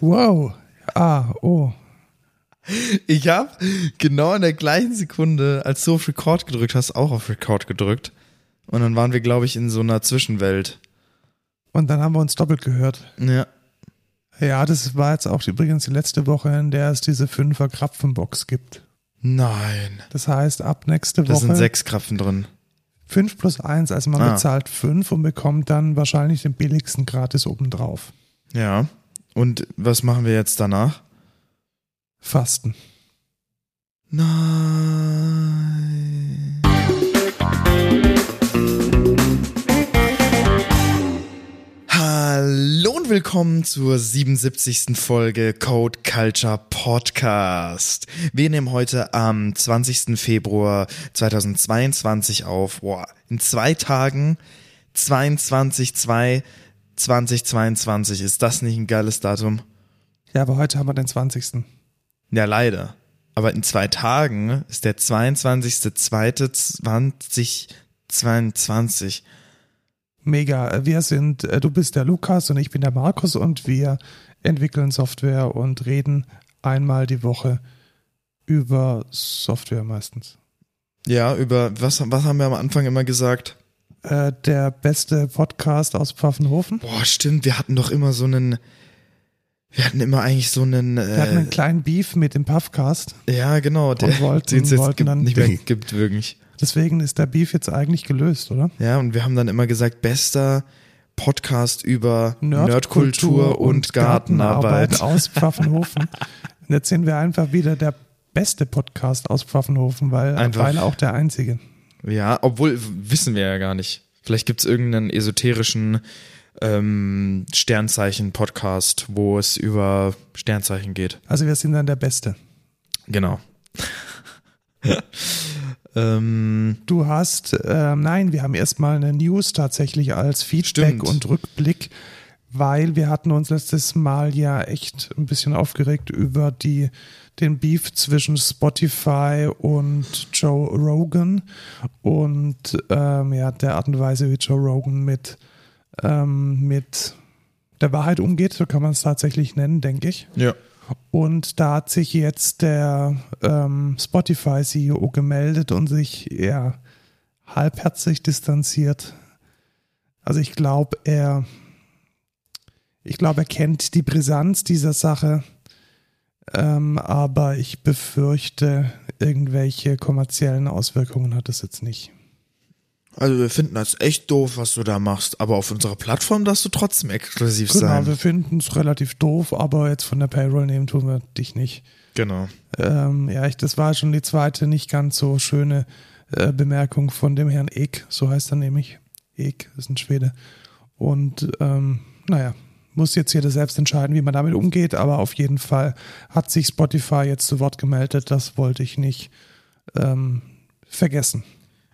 Wow. Ah, oh. Ich habe genau in der gleichen Sekunde, als du auf Record gedrückt hast, auch auf Record gedrückt. Und dann waren wir, glaube ich, in so einer Zwischenwelt. Und dann haben wir uns doppelt gehört. Ja. Ja, das war jetzt auch übrigens die letzte Woche, in der es diese Fünfer Krapfenbox gibt. Nein. Das heißt, ab nächste Da sind Woche sechs Krapfen drin. 5 plus 1, also man Ah. bezahlt 5 und bekommt dann wahrscheinlich den billigsten gratis obendrauf. Ja. Und was machen wir jetzt danach? Fasten. Nein. Hallo und willkommen zur 77. Folge Code Culture Podcast. Wir nehmen heute am 20. Februar 2022 auf. Boah, in zwei Tagen 22 2 2022. Ist das nicht ein geiles Datum? Ja, aber heute haben wir den 20. Ja, leider. Aber in zwei Tagen ist der 22.02.2022. Mega. Wir sind, äh, du bist der Lukas und ich bin der Markus und wir entwickeln Software und reden einmal die Woche über Software meistens. Ja, über was, was haben wir am Anfang immer gesagt? Äh, der beste Podcast aus Pfaffenhofen. Boah, stimmt, wir hatten doch immer so einen, wir hatten immer eigentlich so einen, Wir hatten einen äh, kleinen Beef mit dem Puffcast. ja, genau, der, wollten- den es jetzt wollten gibt, dann- nicht mehr gibt, wirklich. Deswegen ist der Beef jetzt eigentlich gelöst, oder? Ja, und wir haben dann immer gesagt, bester Podcast über Nerdkultur und Gartenarbeit. aus Pfaffenhofen. Und jetzt sind wir einfach wieder der beste Podcast aus Pfaffenhofen, weil, Einfach. weil auch der einzige. Ja, obwohl wissen wir ja gar nicht. Vielleicht gibt's irgendeinen esoterischen ähm, Sternzeichen-Podcast, wo es über Sternzeichen geht. Also wir sind dann der Beste. Genau. ähm, Du hast, ähm, nein, wir haben erstmal eine News tatsächlich als Feedback Stimmt. und Rückblick, weil wir hatten uns letztes Mal ja echt ein bisschen aufgeregt über die, den Beef zwischen Spotify und Joe Rogan und ähm, ja, der Art und Weise, wie Joe Rogan mit, ähm, mit der Wahrheit umgeht, so kann man es tatsächlich nennen, denke ich. ja. Und da hat sich jetzt der ähm, Spotify-CEO gemeldet und sich ja halbherzig distanziert. Also ich glaube, er, ich glaube, er kennt die Brisanz dieser Sache, ähm, aber ich befürchte, irgendwelche kommerziellen Auswirkungen hat es jetzt nicht. Also wir finden das echt doof, was du da machst, aber auf unserer Plattform darfst du trotzdem exklusiv Genau, sein. wir finden es relativ doof, aber jetzt von der Payroll nehmen tun wir dich nicht. Genau. Ähm, ja, ich, das war schon die zweite nicht ganz so schöne äh, Bemerkung von dem Herrn Ek, so heißt er nämlich. Ek ist ein Schwede. Und ähm, naja, muss jetzt jeder selbst entscheiden, wie man damit umgeht, aber auf jeden Fall hat sich Spotify jetzt zu Wort gemeldet, das wollte ich nicht ähm, vergessen.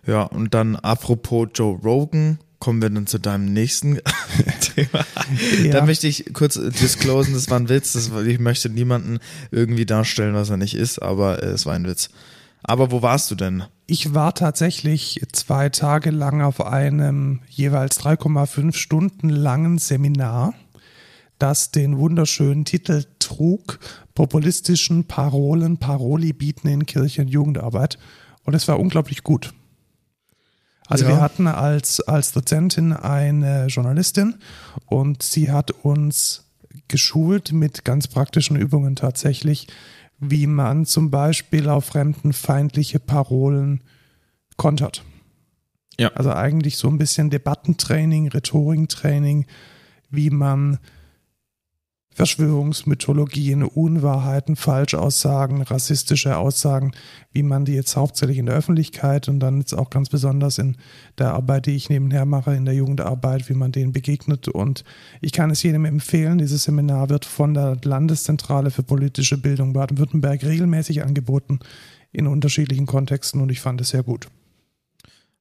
Ja, und dann apropos Joe Rogan, kommen wir dann zu deinem nächsten Thema. Ja. Da möchte ich kurz disclosen, das war ein Witz. Das ich möchte niemanden irgendwie darstellen, was er nicht ist, aber äh, es war ein Witz. Aber wo warst du denn? Ich war tatsächlich zwei Tage lang auf einem jeweils 3,5 Stunden langen Seminar, das den wunderschönen Titel trug, populistischen Parolen, Paroli bieten in Kirche und Jugendarbeit. Und es war unglaublich gut. Also Ja. wir hatten als, als Dozentin eine Journalistin und sie hat uns geschult mit ganz praktischen Übungen tatsächlich, wie man zum Beispiel auf fremdenfeindliche Parolen kontert. Ja. Also eigentlich so ein bisschen Debattentraining, Rhetoriktraining, wie man Verschwörungsmythologien, Unwahrheiten, Falschaussagen, rassistische Aussagen, wie man die jetzt hauptsächlich in der Öffentlichkeit und dann jetzt auch ganz besonders in der Arbeit, die ich nebenher mache, in der Jugendarbeit, wie man denen begegnet. Und ich kann es jedem empfehlen, dieses Seminar wird von der Landeszentrale für politische Bildung Baden-Württemberg regelmäßig angeboten in unterschiedlichen Kontexten und ich fand es sehr gut.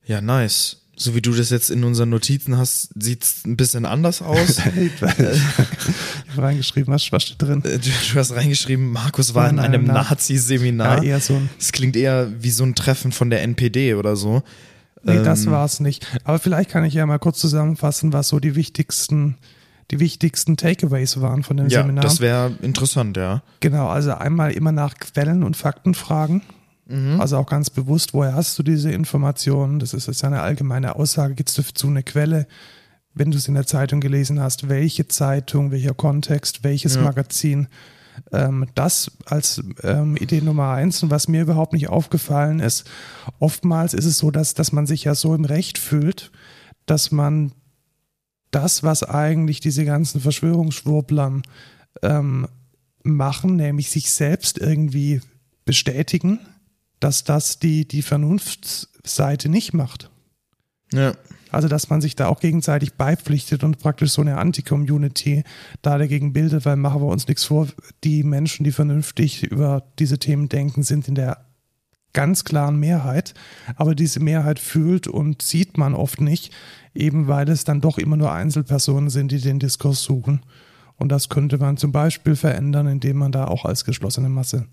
Ja, nice. So wie du das jetzt in unseren Notizen hast, sieht's ein bisschen anders aus. ich habe reingeschrieben, was, was steht drin? Äh, du, du hast reingeschrieben, Markus war in Nein, einem. Nazi-Seminar. Ja, eher so ein Das klingt eher wie so ein Treffen von der NPD oder so. Nee, das Ähm, war's nicht. Aber vielleicht kann ich ja mal kurz zusammenfassen, was so die wichtigsten die wichtigsten Takeaways waren von dem ja, Seminar. das wäre interessant, ja. Genau, also einmal immer nach Quellen und Fakten fragen. Also auch ganz bewusst, woher hast du diese Informationen? Das ist eine allgemeine Aussage. Gibt es dazu eine Quelle? Wenn du es in der Zeitung gelesen hast, welche Zeitung, welcher Kontext, welches Ja. Magazin? Ähm, das als ähm, Idee Nummer eins. Und was mir überhaupt nicht aufgefallen ist, oftmals ist es so, dass, dass man sich ja so im Recht fühlt, dass man das, was eigentlich diese ganzen Verschwörungsschwurblern ähm, machen, nämlich sich selbst irgendwie bestätigen, dass das die, die Vernunftsseite nicht macht. Ja. Also, dass man sich da auch gegenseitig beipflichtet und praktisch so eine Anti-Community da dagegen bildet, weil machen wir uns nichts vor, die Menschen, die vernünftig über diese Themen denken, sind in der ganz klaren Mehrheit. Aber diese Mehrheit fühlt und sieht man oft nicht, eben weil es dann doch immer nur Einzelpersonen sind, die den Diskurs suchen. Und das könnte man zum Beispiel verändern, indem man da auch als geschlossene Masse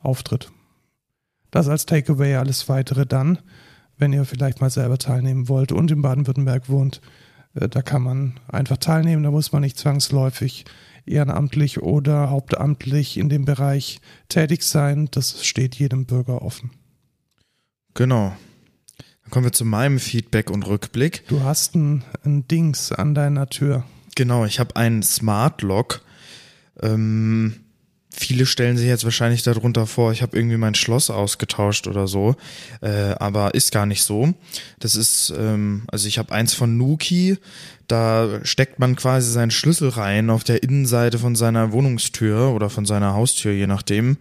auftritt. Das als Takeaway, alles weitere dann, wenn ihr vielleicht mal selber teilnehmen wollt und in Baden-Württemberg wohnt. äh, Da kann man einfach teilnehmen, da muss man nicht zwangsläufig ehrenamtlich oder hauptamtlich in dem Bereich tätig sein. Das steht jedem Bürger offen. Genau. Dann kommen wir zu meinem Feedback und Rückblick. Du hast ein, ein Dings an deiner Tür. Genau, ich habe einen Smart Lock. Ähm, viele stellen sich jetzt wahrscheinlich darunter vor, ich habe irgendwie mein Schloss ausgetauscht oder so, äh, aber ist gar nicht so. Das ist, ähm, also ich habe eins von Nuki, da steckt man quasi seinen Schlüssel rein auf der Innenseite von seiner Wohnungstür oder von seiner Haustür, je nachdem,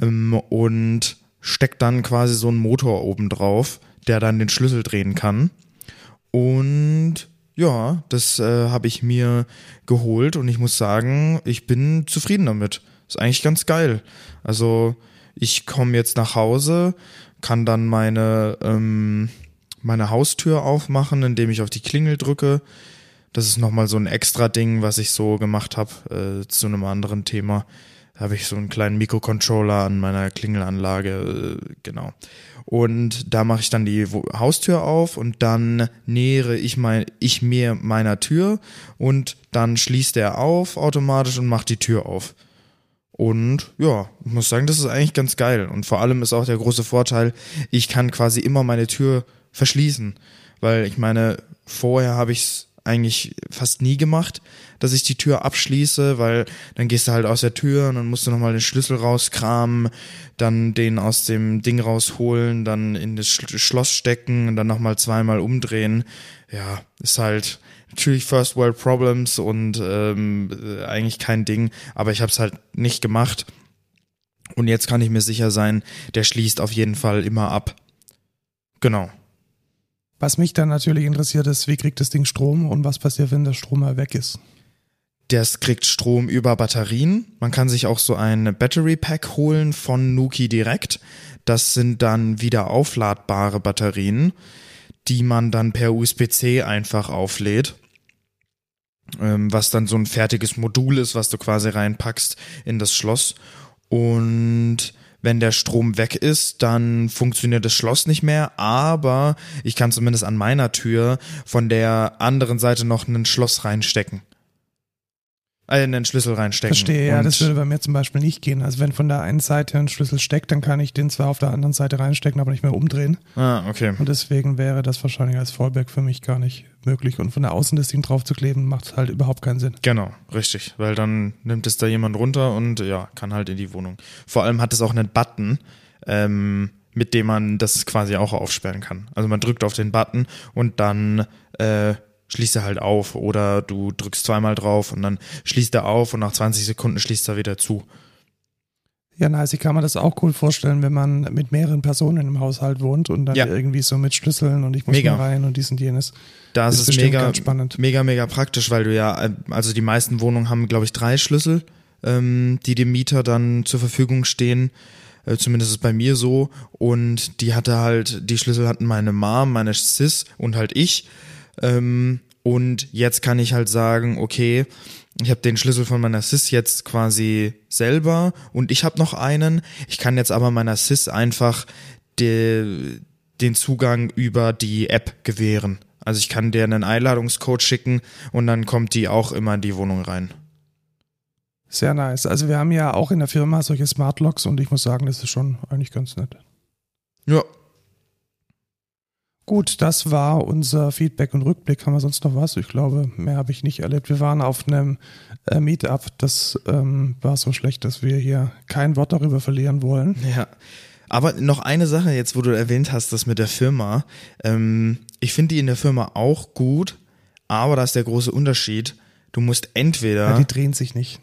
ähm, und steckt dann quasi so einen Motor oben drauf, der dann den Schlüssel drehen kann. Und ja, das äh, habe ich mir geholt und ich muss sagen, ich bin zufrieden damit. Ist eigentlich ganz geil. Also ich komme jetzt nach Hause, kann dann meine, ähm, meine Haustür aufmachen, indem ich auf die Klingel drücke. Das ist nochmal so ein extra Ding, was ich so gemacht habe äh, zu einem anderen Thema. Da habe ich so einen kleinen Mikrocontroller an meiner Klingelanlage, äh, genau. Und da mache ich dann die Haustür auf und dann nähere ich mein, ich mir meiner Tür und dann schließt er auf automatisch und macht die Tür auf. Und ja, ich muss sagen, das ist eigentlich ganz geil. Und vor allem ist auch der große Vorteil, ich kann quasi immer meine Tür verschließen. Weil ich meine, vorher habe ich es eigentlich fast nie gemacht, dass ich die Tür abschließe, weil dann gehst du halt aus der Tür und dann musst du nochmal den Schlüssel rauskramen, dann den aus dem Ding rausholen, dann in das Sch- Schloss stecken und dann nochmal zweimal umdrehen. Ja, ist halt natürlich First World Problems und ähm, äh, eigentlich kein Ding, aber ich habe es halt nicht gemacht. Und jetzt kann ich mir sicher sein, der schließt auf jeden Fall immer ab. Genau. Was mich dann natürlich interessiert ist, wie kriegt das Ding Strom und was passiert, wenn der Strom mal weg ist? Das kriegt Strom über Batterien. Man kann sich auch so ein Battery Pack holen von Nuki direkt. Das sind dann wieder aufladbare Batterien, die man dann per USB-C einfach auflädt. Ähm, was dann so ein fertiges Modul ist, was du quasi reinpackst in das Schloss. Und wenn der Strom weg ist, dann funktioniert das Schloss nicht mehr, aber ich kann zumindest an meiner Tür von der anderen Seite noch ein Schloss reinstecken. Äh, einen Schlüssel reinstecken. Verstehe, ja, das würde bei mir zum Beispiel nicht gehen. Also wenn von der einen Seite ein Schlüssel steckt, dann kann ich den zwar auf der anderen Seite reinstecken, aber nicht mehr umdrehen. Ah, okay. Und deswegen wäre das wahrscheinlich als Fallback für mich gar nicht möglich. Und von der Außen das Ding drauf zu kleben, macht halt überhaupt keinen Sinn. Genau, richtig. Weil dann nimmt es da jemand runter und ja, kann halt in die Wohnung. Vor allem hat es auch einen Button, ähm, mit dem man das quasi auch aufsperren kann. Also man drückt auf den Button und dann äh, schließt er halt auf oder du drückst zweimal drauf und dann schließt er auf und nach 20 Sekunden schließt er wieder zu. Ja, nice. Ich kann mir das auch cool vorstellen, wenn man mit mehreren Personen im Haushalt wohnt und dann Ja. irgendwie so mit Schlüsseln und ich muss Mega. rein und dies und jenes. Da ist, Ist mega, mega, mega praktisch, weil du ja, also die meisten Wohnungen haben, glaube ich, drei Schlüssel, ähm, die dem Mieter dann zur Verfügung stehen. Äh, zumindest ist bei mir so. Und die hatte halt, die Schlüssel hatten meine Mom, meine Sis und halt ich. Ähm, und jetzt kann ich halt sagen, okay, ich habe den Schlüssel von meiner Sis jetzt quasi selber und ich habe noch einen. Ich kann jetzt aber meiner Sis einfach de, den Zugang über die App gewähren. Also ich kann dir einen Einladungscode schicken und dann kommt die auch immer in die Wohnung rein. Sehr nice. Also wir haben ja auch in der Firma solche Smart Locks und ich muss sagen, das ist schon eigentlich ganz nett. Ja. Gut, das war unser Feedback und Rückblick. Haben wir sonst noch was? Ich glaube, mehr habe ich nicht erlebt. Wir waren auf einem äh, Meetup. Das ähm, war so schlecht, dass wir hier kein Wort darüber verlieren wollen. Ja. Aber noch eine Sache jetzt, wo du erwähnt hast, das mit der Firma. Ähm, ich finde die in der Firma auch gut, aber da ist der große Unterschied. Du musst entweder. Ja, die drehen sich nicht.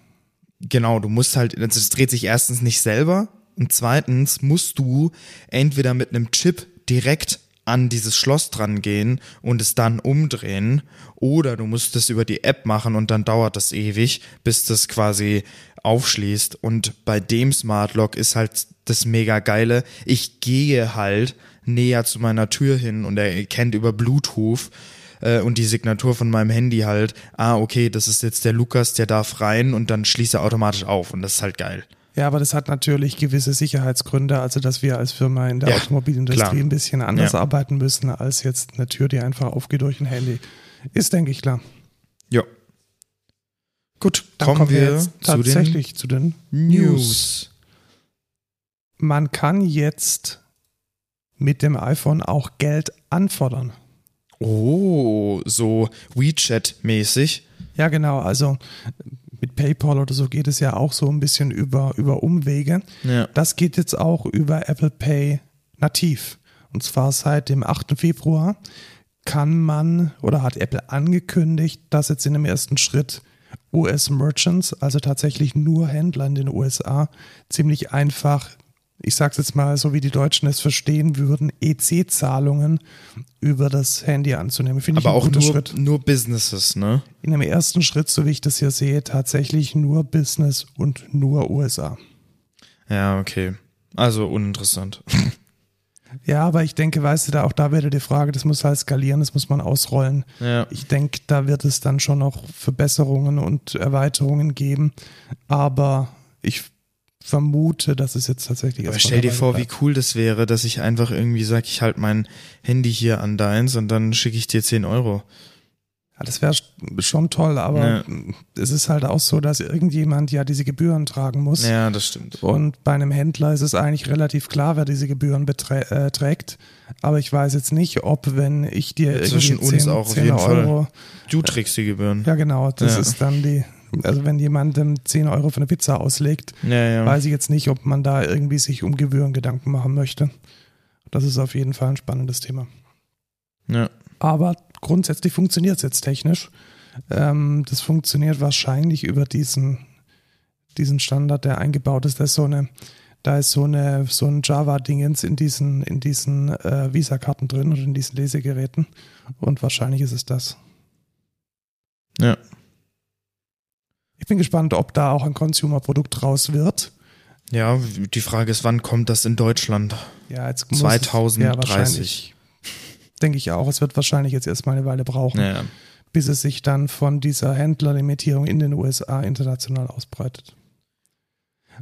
Genau, du musst halt, es dreht sich erstens nicht selber und zweitens musst du entweder mit einem Chip direkt an dieses Schloss dran gehen und es dann umdrehen oder du musst es über die App machen und dann dauert das ewig, bis das quasi aufschließt und bei dem Smart Lock ist halt das mega geile. Ich gehe halt näher zu meiner Tür hin und er erkennt über Bluetooth äh, und die Signatur von meinem Handy halt, ah, okay, das ist jetzt der Lukas, der darf rein und dann schließt er automatisch auf und das ist halt geil. Ja, aber das hat natürlich gewisse Sicherheitsgründe, also dass wir als Firma in der Ja, Automobilindustrie klar. ein bisschen anders Ja. arbeiten müssen als jetzt eine Tür, die einfach aufgeht durch ein Handy. Ist, denke ich, klar. Ja. Gut, Dann kommen, wir, jetzt zu den tatsächlich zu den News. Man kann jetzt mit dem iPhone auch Geld anfordern. Oh, so WeChat-mäßig. Ja, genau. Also mit PayPal oder so geht es ja auch so ein bisschen über, über Umwege. Ja. Das geht jetzt auch über Apple Pay nativ. Und zwar seit dem 8. Februar kann man oder hat Apple angekündigt, dass jetzt in dem ersten Schritt US-Merchants, also tatsächlich nur Händler in den USA, ziemlich einfach, ich sag's jetzt mal so, wie die Deutschen es verstehen würden, EC-Zahlungen über das Handy anzunehmen. Finde ich Aber ein auch nur, Schritt. nur Businesses, ne? In dem ersten Schritt, so wie ich das hier sehe, tatsächlich nur Business und nur USA. Ja, okay. Also uninteressant. Ja, aber ich denke, weißt du, da auch da wäre die Frage, das muss halt skalieren, das muss man ausrollen. Ja. Ich denke, da wird es dann schon noch Verbesserungen und Erweiterungen geben. Aber ich vermute, dass es jetzt tatsächlich Aber stell dir vor, wie bleibt. cool das wäre, dass ich einfach irgendwie sage, ich halte mein Handy hier an deins und dann schicke ich dir 10 Euro. Ja, das wäre schon toll, aber es ist halt auch so, dass irgendjemand ja diese Gebühren tragen muss. Ja, das stimmt. Und bei einem Händler ist es eigentlich relativ klar, wer diese Gebühren äh, trägt. Aber ich weiß jetzt nicht, ob wenn ich dir Zwischen irgendwie uns 10, auch auf 10 jeden Fall. Euro, Du trägst die Gebühren. ja genau, das Ja. ist dann die, also wenn jemandem 10 Euro für eine Pizza auslegt, Ja, ja. weiß ich jetzt nicht, ob man da irgendwie sich um Gebühren Gedanken machen möchte. Das ist auf jeden Fall ein spannendes Thema. ja. Aber grundsätzlich funktioniert es jetzt technisch. Ähm, das funktioniert wahrscheinlich über diesen, diesen Standard, der eingebaut ist. Da ist so eine, da ist so eine, so ein Java-Dingens in diesen, in diesen äh, Visa-Karten drin oder in diesen Lesegeräten. Und wahrscheinlich ist es das. Ja. Ich bin gespannt, ob da auch ein Consumer-Produkt raus wird. Ja, die Frage ist, wann kommt das in Deutschland? Ja, jetzt muss 2030. Es, ja. Denke ich auch. Es wird wahrscheinlich jetzt erstmal eine Weile brauchen. Ja. bis es sich dann von dieser Händlerlimitierung in den USA international ausbreitet.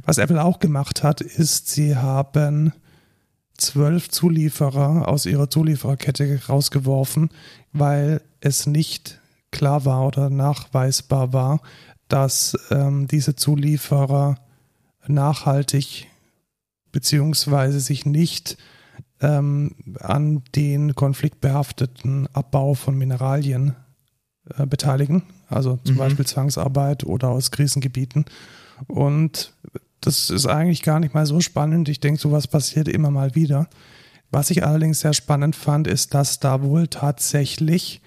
Was Apple auch gemacht hat, ist, sie haben zwölf Zulieferer aus ihrer Zuliefererkette rausgeworfen, weil es nicht klar war oder nachweisbar war, dass ähm, diese Zulieferer nachhaltig beziehungsweise sich nicht ähm, an den konfliktbehafteten Abbau von Mineralien äh, beteiligen, also zum Mhm. Beispiel Zwangsarbeit oder aus Krisengebieten. Und das ist eigentlich gar nicht mal so spannend. Ich denke, sowas passiert immer mal wieder. Was ich allerdings sehr spannend fand, ist, dass da wohl tatsächlich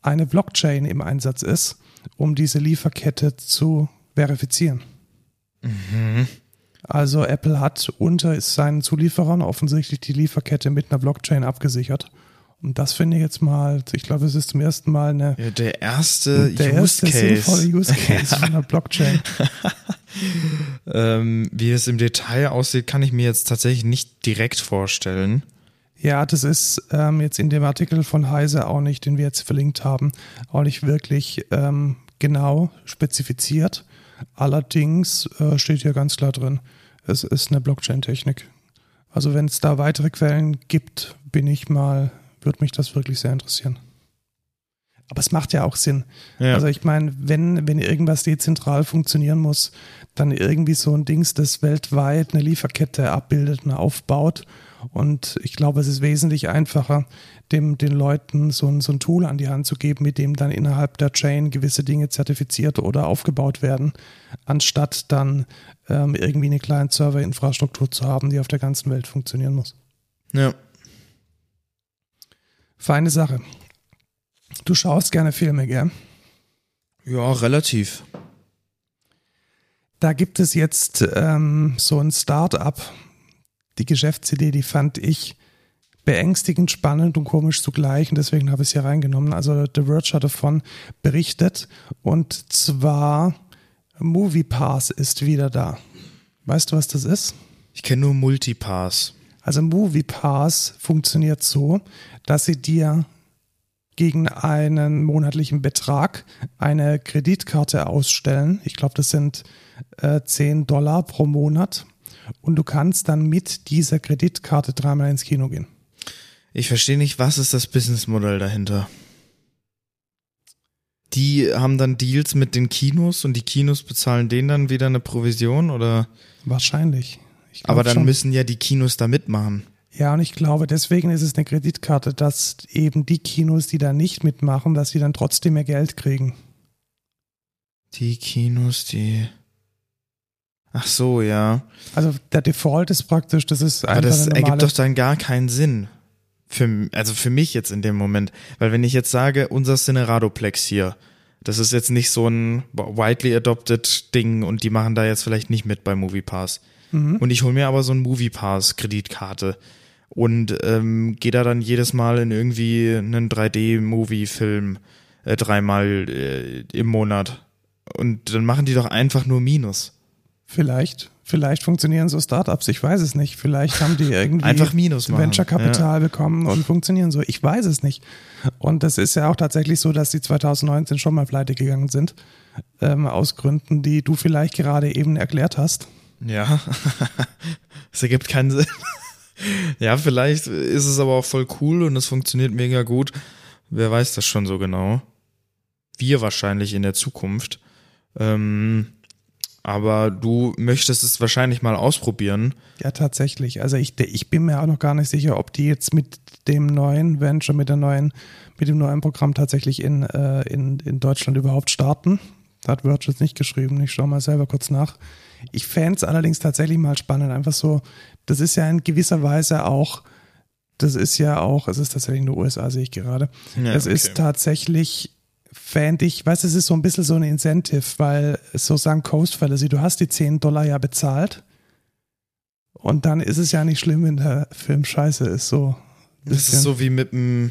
eine Blockchain im Einsatz ist, um diese Lieferkette zu verifizieren. Mhm. Also Apple hat unter seinen Zulieferern offensichtlich die Lieferkette mit einer Blockchain abgesichert. Und das finde ich jetzt mal, ich glaube, es ist zum ersten Mal eine, Ja, der erste der Use erste Case. sinnvolle Use Case von einer Blockchain. Ähm, wie es im Detail aussieht, kann ich mir jetzt tatsächlich nicht direkt vorstellen. Ja, das ist ähm, jetzt in dem Artikel von Heise auch nicht, den wir jetzt verlinkt haben, auch nicht wirklich ähm, genau spezifiziert. Allerdings äh, steht hier ganz klar drin, es ist eine Blockchain-Technik. Also wenn es da weitere Quellen gibt, bin ich mal, würde mich das wirklich sehr interessieren. Aber es macht ja auch Sinn. Ja. Also ich meine, wenn, wenn irgendwas dezentral funktionieren muss, dann irgendwie so ein Dings, das weltweit eine Lieferkette abbildet und aufbaut. Und ich glaube, es ist wesentlich einfacher, dem, den Leuten so ein, so ein Tool an die Hand zu geben, mit dem dann innerhalb der Chain gewisse Dinge zertifiziert oder aufgebaut werden, anstatt dann ähm, irgendwie eine kleine Serverinfrastruktur zu haben, die auf der ganzen Welt funktionieren muss. Ja. Feine Sache. Du schaust gerne Filme, gell? Ja, relativ. Da gibt es jetzt ähm, so ein Start-up. Die Geschäftsidee, die fand ich beängstigend spannend und komisch zugleich und deswegen habe ich es hier reingenommen. Also The Verge hat davon berichtet und zwar MoviePass ist wieder da. Weißt du, was das ist? Ich kenne nur Multipass. Also MoviePass funktioniert so, dass sie dir gegen einen monatlichen Betrag eine Kreditkarte ausstellen. Ich glaube, das sind äh, 10 Dollar pro Monat. Und du kannst dann mit dieser Kreditkarte dreimal ins Kino gehen. Ich verstehe nicht, was ist das Businessmodell dahinter? Die haben dann Deals mit den Kinos und die Kinos bezahlen denen dann wieder eine Provision oder? Wahrscheinlich. Aber dann schon. müssen ja die Kinos da mitmachen. Ja, und ich glaube, deswegen ist es eine Kreditkarte, dass eben die Kinos, die da nicht mitmachen, dass sie dann trotzdem mehr Geld kriegen. Die Kinos, die. Ach so, ja. Also der Default ist praktisch, das ist Aber einfach das eine ergibt normale. doch dann gar keinen Sinn. Für, also für mich jetzt in dem Moment. Weil wenn ich jetzt sage, unser Cineradoplex hier, das ist jetzt nicht so ein widely adopted Ding und die machen da jetzt vielleicht nicht mit bei MoviePass. Mhm. Und ich hole mir aber so ein MoviePass-Kreditkarte und ähm, gehe da dann jedes Mal in irgendwie einen 3D-Movie-Film äh, dreimal äh, im Monat. Und dann machen die doch einfach nur Minus. Vielleicht, vielleicht funktionieren so Startups, ich weiß es nicht. Vielleicht haben die irgendwie Einfach Minus machen. Venture-Kapital bekommen und funktionieren so. Ich weiß es nicht. Und das ist ja auch tatsächlich so, dass die 2019 schon mal pleite gegangen sind. Ähm, aus Gründen, die du vielleicht gerade eben erklärt hast. Ja, es ergibt keinen Sinn. ja, vielleicht ist es aber auch voll cool und es funktioniert mega gut. Wer weiß das schon so genau? Wir wahrscheinlich in der Zukunft. Ähm, aber du möchtest es wahrscheinlich mal ausprobieren. Ja, tatsächlich. Also ich, ich bin mir auch noch gar nicht sicher, ob die jetzt mit dem neuen Venture, mit der neuen, mit dem neuen Programm tatsächlich in, äh, in, in Deutschland überhaupt starten. Da hat Verge jetzt nicht geschrieben. Ich schaue mal selber kurz nach. Ich fände es allerdings tatsächlich mal spannend. Einfach so, das ist ja in gewisser Weise auch, das ist ja auch, es ist tatsächlich in den USA, sehe ich gerade. Ja, es okay. ist tatsächlich, fände ich, weißt du, es ist so ein bisschen so ein Incentive, weil so sagen Coast Fallacy, du hast die 10 Dollar ja bezahlt und dann ist es ja nicht schlimm, wenn der Film scheiße ist. So. Das ist so wie mit dem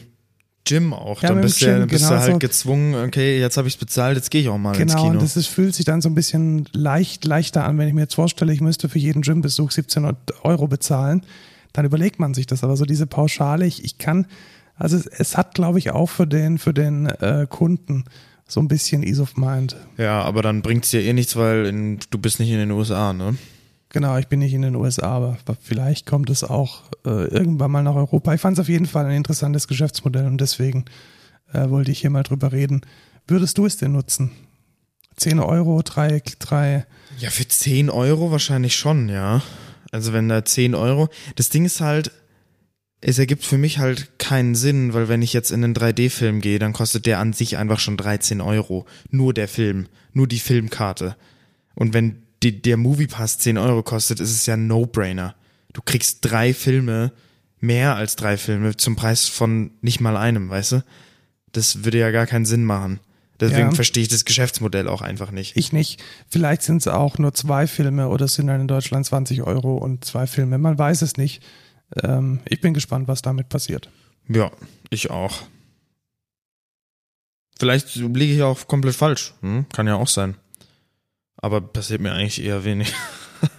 Gym auch. Ja, dann bist, du, Gym, dann bist genau du halt so. gezwungen, okay, jetzt habe ich es bezahlt, jetzt gehe ich auch mal ins Genau, Kino. und das ist, fühlt sich dann so ein bisschen leicht leichter an, wenn ich mir jetzt vorstelle, ich müsste für jeden Gymbesuch 17 Euro bezahlen, dann überlegt man sich das. Aber so diese Pauschale, ich, ich kann, also es, es hat, glaube ich, auch für den, für den äh, Kunden so ein bisschen Ease of Mind. ja, aber dann bringt es dir eh nichts, weil in, du bist nicht in den USA, ne? Genau, ich bin nicht in den USA, aber vielleicht kommt es auch äh, irgendwann mal nach Europa. Ich fand es auf jeden Fall ein interessantes Geschäftsmodell und deswegen äh, wollte ich hier mal drüber reden. Würdest du es denn nutzen? 10 Euro, drei, drei, Ja, für 10 Euro wahrscheinlich schon, ja. Also wenn da 10 Euro. Das Ding ist halt, es ergibt für mich halt keinen Sinn, weil wenn ich jetzt in einen 3D-Film gehe, dann kostet der an sich einfach schon 13 Euro. Nur der Film, nur die Filmkarte. Und wenn die, der Moviepass 10 Euro kostet, ist es ja ein No-Brainer. Du kriegst drei Filme, mehr als drei Filme, zum Preis von nicht mal einem, weißt du? Das würde ja gar keinen Sinn machen. Deswegen Ja. verstehe ich das Geschäftsmodell auch einfach nicht. ich nicht. Vielleicht sind es auch nur zwei Filme oder es sind dann in Deutschland 20 Euro und zwei Filme. Man weiß es nicht. Ähm, ich bin gespannt, was damit passiert. Ja, ich auch. Vielleicht liege ich auch komplett falsch. Hm? Kann ja auch sein. Aber passiert mir eigentlich eher wenig.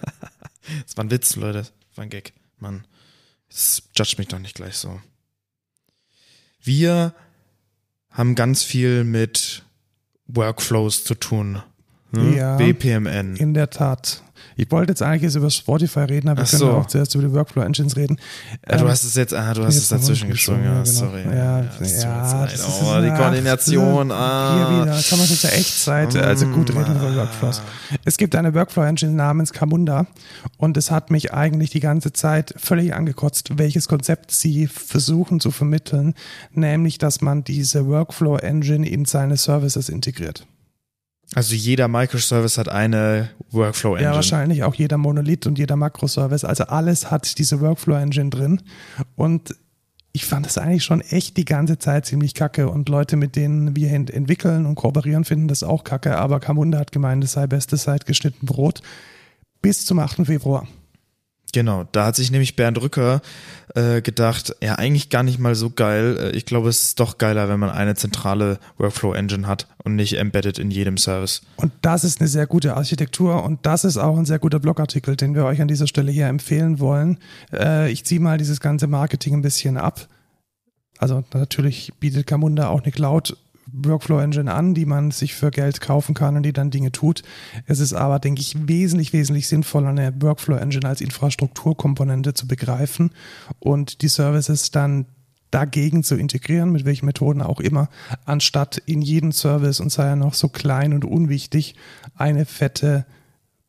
das war ein Witz, Leute. Das war ein Gag. Mann. Jetzt judge mich doch nicht gleich so. Wir haben ganz viel mit Workflows zu tun. Ne? Ja. BPMN. In der Tat. Ich wollte jetzt eigentlich jetzt über Spotify reden, aber wir Ach können so. auch zuerst über die Workflow Engines reden. Ja, du Ähm, hast es jetzt, ah, du hast es dazwischen geschoben, ja, genau. sorry. Ja, mir ja, das oh, ist- die ach, Koordination, Hier ah. wieder, jetzt haben wir es jetzt ja Echtzeit. Also gut, reden wir über Workflows. Es gibt eine Workflow-Engine namens Camunda und es hat mich eigentlich die ganze Zeit völlig angekotzt, welches Konzept sie versuchen zu vermitteln, nämlich, dass man diese Workflow-Engine in seine Services integriert. Also jeder Microservice hat eine Workflow-Engine. Ja, wahrscheinlich auch jeder Monolith und jeder Makroservice. Also alles hat diese Workflow-Engine drin. Und ich fand das eigentlich schon echt die ganze Zeit ziemlich kacke. Und Leute, mit denen wir ent entwickeln und kooperieren, finden das auch kacke. Aber Kamunda hat gemeint, es sei bestes seit geschnitten Brot. Bis zum 8. Februar. Genau, da hat sich nämlich Bernd Rücker äh, gedacht, ja, eigentlich gar nicht mal so geil. Äh, Ich glaube, es ist doch geiler, wenn man eine zentrale Workflow-Engine hat und nicht embedded in jedem Service. Und das ist eine sehr gute Architektur und das ist auch ein sehr guter Blogartikel, den wir euch an dieser Stelle hier empfehlen wollen. Äh, ich ziehe mal dieses ganze Marketing ein bisschen ab. Also natürlich bietet Camunda auch eine Cloud Workflow Engine an, die man sich für Geld kaufen kann und die dann Dinge tut. Es ist aber, denke ich, wesentlich, wesentlich sinnvoller, eine Workflow Engine als Infrastrukturkomponente zu begreifen und die Services dann dagegen zu integrieren, mit welchen Methoden auch immer, anstatt in jeden Service und sei er noch so klein und unwichtig, eine fette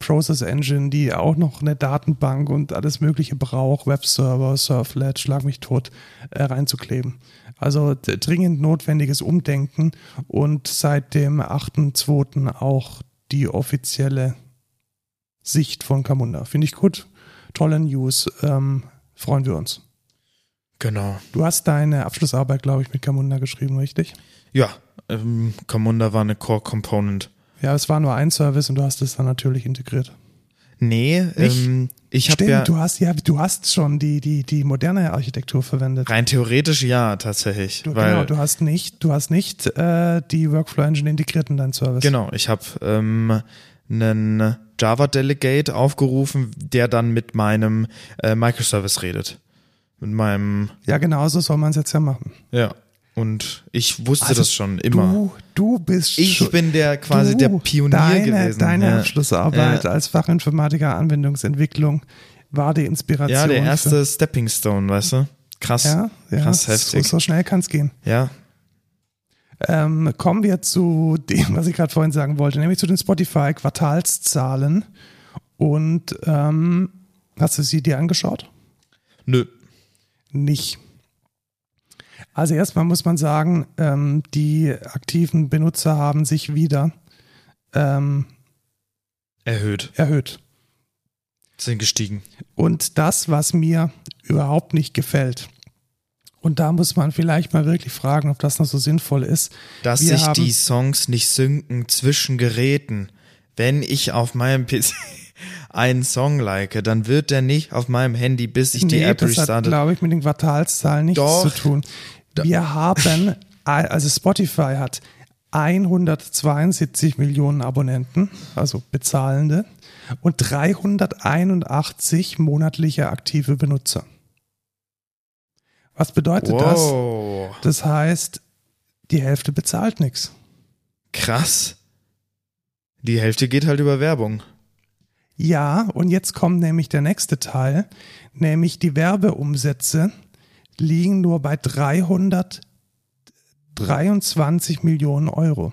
Process Engine, die auch noch eine Datenbank und alles Mögliche braucht, Webserver, Surflet, schlag mich tot, äh, reinzukleben. Also dringend notwendiges Umdenken und seit dem 8.2. auch die offizielle Sicht von Camunda. Finde ich gut. Tolle News. Ähm, freuen wir uns. Genau. Du hast deine Abschlussarbeit, glaube ich, mit Camunda geschrieben, richtig? Ja, ähm, Camunda war eine Core Component. Ja, es war nur ein Service und du hast es dann natürlich integriert. Nee, Nicht? ähm, ich habe Stimmt, ja du hast ja, du hast schon die, die, die moderne Architektur verwendet. rein theoretisch ja tatsächlich, Du, weil genau, du hast nicht, du hast nicht äh, die Workflow Engine integriert in deinen Service. Genau, ich habe ähm, einen Java Delegate aufgerufen, der dann mit meinem äh, Microservice redet. Mit meinem, Ja, genau so soll man es jetzt ja machen. ja. Und ich wusste Also das schon immer. Du, du bist ich bin der quasi der Pionier deine, gewesen. Deine ja. Abschlussarbeit Ja. als Fachinformatiker Anwendungsentwicklung war die Inspiration. ja, der erste Stepping Stone, weißt du? Krass. Ja, ja krass so, heftig. so schnell kann es gehen. Ja. Ähm, kommen wir zu dem, was ich gerade vorhin sagen wollte, nämlich zu den Spotify-Quartalszahlen. Und ähm, hast du sie dir angeschaut? Nö. nicht. Also erstmal muss man sagen, ähm, die aktiven Benutzer haben sich wieder ähm, Erhöht. erhöht. Sind gestiegen. Und das, was mir überhaupt nicht gefällt, und da muss man vielleicht mal wirklich fragen, ob das noch so sinnvoll ist. Dass Wir sich haben- die Songs nicht synken zwischen Geräten. Wenn ich auf meinem PC einen Song like, dann wird der nicht auf meinem Handy, bis ich die nee, App das hat, restarte. glaube ich, mit den Quartalszahlen nichts Doch. zu tun. Wir haben, also Spotify hat 172 Millionen Abonnenten, also Bezahlende, und 381 monatliche aktive Benutzer. Was bedeutet wow. das? Das heißt, die Hälfte bezahlt nichts. Krass. Die Hälfte geht halt über Werbung. Ja, und jetzt kommt nämlich der nächste Teil, nämlich die Werbeumsätze liegen nur bei 323 Millionen Euro.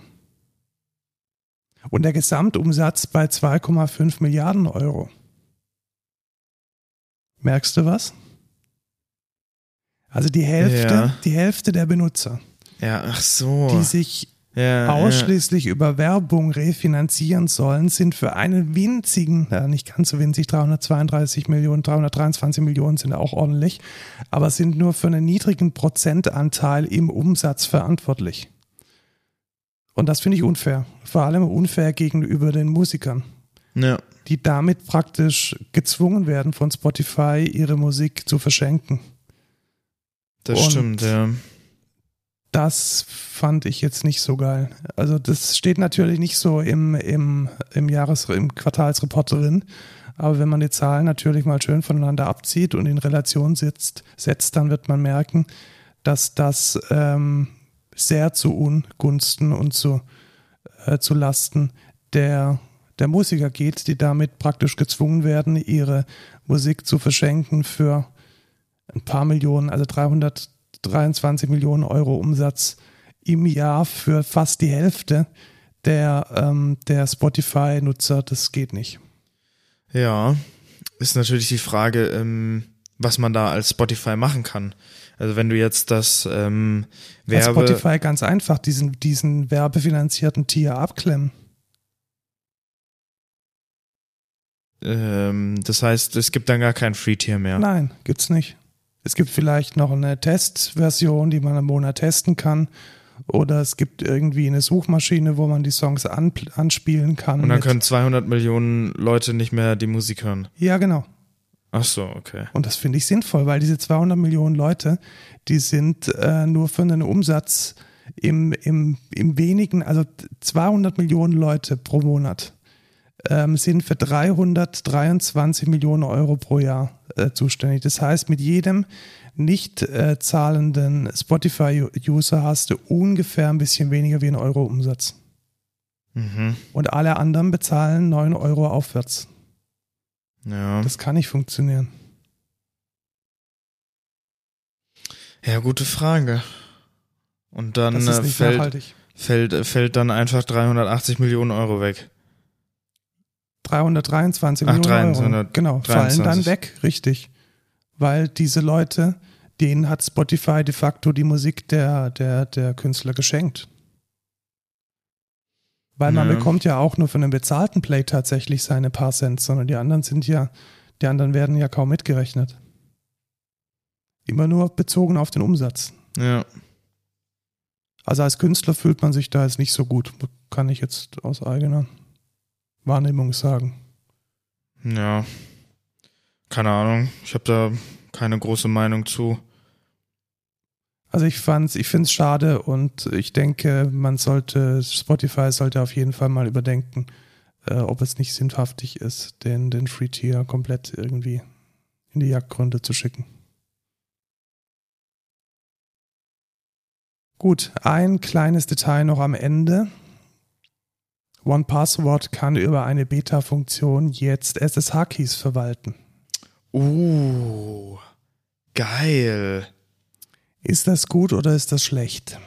Und der Gesamtumsatz bei 2,5 Milliarden Euro. Merkst du was? Also die Hälfte, Ja. die Hälfte der Benutzer, Ja, ach so. die sich ja, ausschließlich über Werbung refinanzieren sollen, sind für einen winzigen, ja, nicht ganz so winzig, 332 Millionen, 323 Millionen sind auch ordentlich, aber sind nur für einen niedrigen Prozentanteil im Umsatz verantwortlich. Und das finde ich unfair. Vor allem unfair gegenüber den Musikern, Ja. ja. die damit praktisch gezwungen werden, von Spotify ihre Musik zu verschenken. Das Und- stimmt, ja. Das fand ich jetzt nicht so geil. Also das steht natürlich nicht so im, im, im Jahres-, im Quartalsreport drin. Aber wenn man die Zahlen natürlich mal schön voneinander abzieht und in Relation setzt, setzt dann wird man merken, dass das ähm, sehr zu Ungunsten und zu, äh, zu Lasten der, der Musiker geht, die damit praktisch gezwungen werden, ihre Musik zu verschenken für ein paar Millionen, also 323 Millionen Euro Umsatz im Jahr für fast die Hälfte der, ähm, der Spotify-Nutzer. Das geht nicht. Ja, ist natürlich die Frage, ähm, was man da als Spotify machen kann. Also wenn du jetzt das ähm, Werbe... Als Spotify ganz einfach diesen, diesen werbefinanzierten Tier abklemmen. Ähm, das heißt, es gibt dann gar kein Free-Tier mehr. Nein, gibt's nicht. Es gibt vielleicht noch eine Testversion, die man im Monat testen kann. Oder es gibt irgendwie eine Suchmaschine, wo man die Songs an, anspielen kann. Und dann können 200 Millionen Leute nicht mehr die Musik hören. Ja, genau. Ach so, okay. Und das finde ich sinnvoll, weil diese 200 Millionen Leute, die sind äh, nur für einen Umsatz im, im, im wenigen, also 200 Millionen Leute pro Monat ähm, sind für 323 Millionen Euro pro Jahr äh, zuständig. Das heißt, mit jedem nicht äh, zahlenden Spotify-User hast du ungefähr ein bisschen weniger wie ein Euro Umsatz. Mhm. Und alle anderen bezahlen 9 Euro aufwärts. Ja. Das kann nicht funktionieren. Ja, gute Frage. Und dann äh, fällt, fällt, fällt dann einfach 380 Millionen Euro weg. 323 Ach, Millionen Euro. 300, Genau, fallen 23. dann weg, richtig. Weil diese Leute, denen hat Spotify de facto die Musik der, der, der Künstler geschenkt. Weil man Ja. bekommt ja auch nur für einen bezahlten Play tatsächlich seine paar Cent, sondern die anderen sind ja, die anderen werden ja kaum mitgerechnet. Immer nur bezogen auf den Umsatz. Ja. Also als Künstler fühlt man sich da jetzt nicht so gut, kann ich jetzt aus eigener Wahrnehmung sagen. Ja. Keine Ahnung. Ich habe da keine große Meinung zu. Also ich fand's, ich finde es schade und ich denke, man sollte, Spotify sollte auf jeden Fall mal überdenken, äh, ob es nicht sinnhaftig ist, den, den Free Tier komplett irgendwie in die Jagdgründe zu schicken. Gut, ein kleines Detail noch am Ende. OnePassword kann über eine Beta-Funktion jetzt SSH-Keys verwalten. Uh, geil. Ist das gut oder ist das schlecht?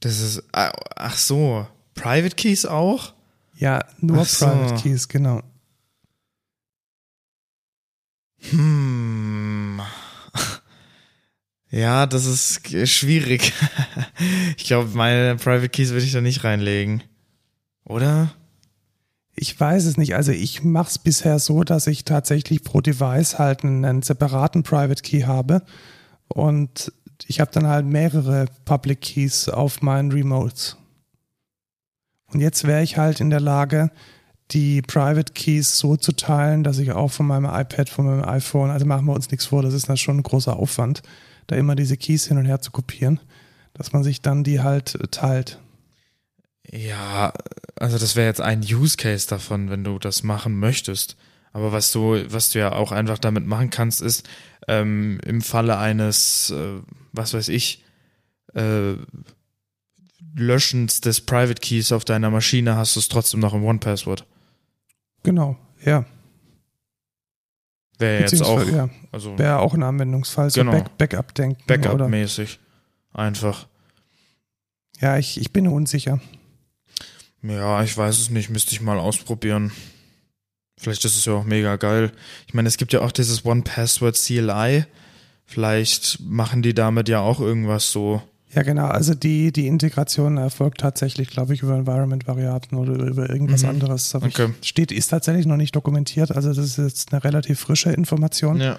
Das ist, ah, ach so, Private Keys auch? Ja, nur so. Private Keys, genau. Hm. Ja, das ist schwierig. Ich glaube, meine Private Keys würde ich da nicht reinlegen. Oder? Ich weiß es nicht. Also ich mache es bisher so, dass ich tatsächlich pro Device halt einen, separaten Private Key habe und ich habe dann halt mehrere Public Keys auf meinen Remotes. Und jetzt wäre ich halt in der Lage, die Private Keys so zu teilen, dass ich auch von meinem iPad, von meinem iPhone, also machen wir uns nichts vor, das ist dann schon ein großer Aufwand, da immer diese Keys hin und her zu kopieren, dass man sich dann die halt teilt. Ja, also das wäre jetzt ein Use Case davon, wenn du das machen möchtest. Aber was du, was du ja auch einfach damit machen kannst, ist ähm, im Falle eines, äh, was weiß ich, äh, Löschens des Private Keys auf deiner Maschine hast du es trotzdem noch im One-Password. Genau, ja. Wäre jetzt auch, ja, also wäre auch ein Anwendungsfall, so Genau. Back Backup-Denken. oder- Backup-mäßig. Einfach. Ja, ich, ich bin unsicher. Ja, ich weiß es nicht, müsste ich mal ausprobieren. Vielleicht ist es ja auch mega geil. Ich meine, es gibt ja auch dieses One-Password CLI. Vielleicht machen die damit ja auch irgendwas so. Ja, genau. Also die, die Integration erfolgt tatsächlich, glaube ich, über Environment-Variablen oder über irgendwas Mhm. anderes. Aber Okay. steht, ist tatsächlich noch nicht dokumentiert. Also das ist jetzt eine relativ frische Information. Ja.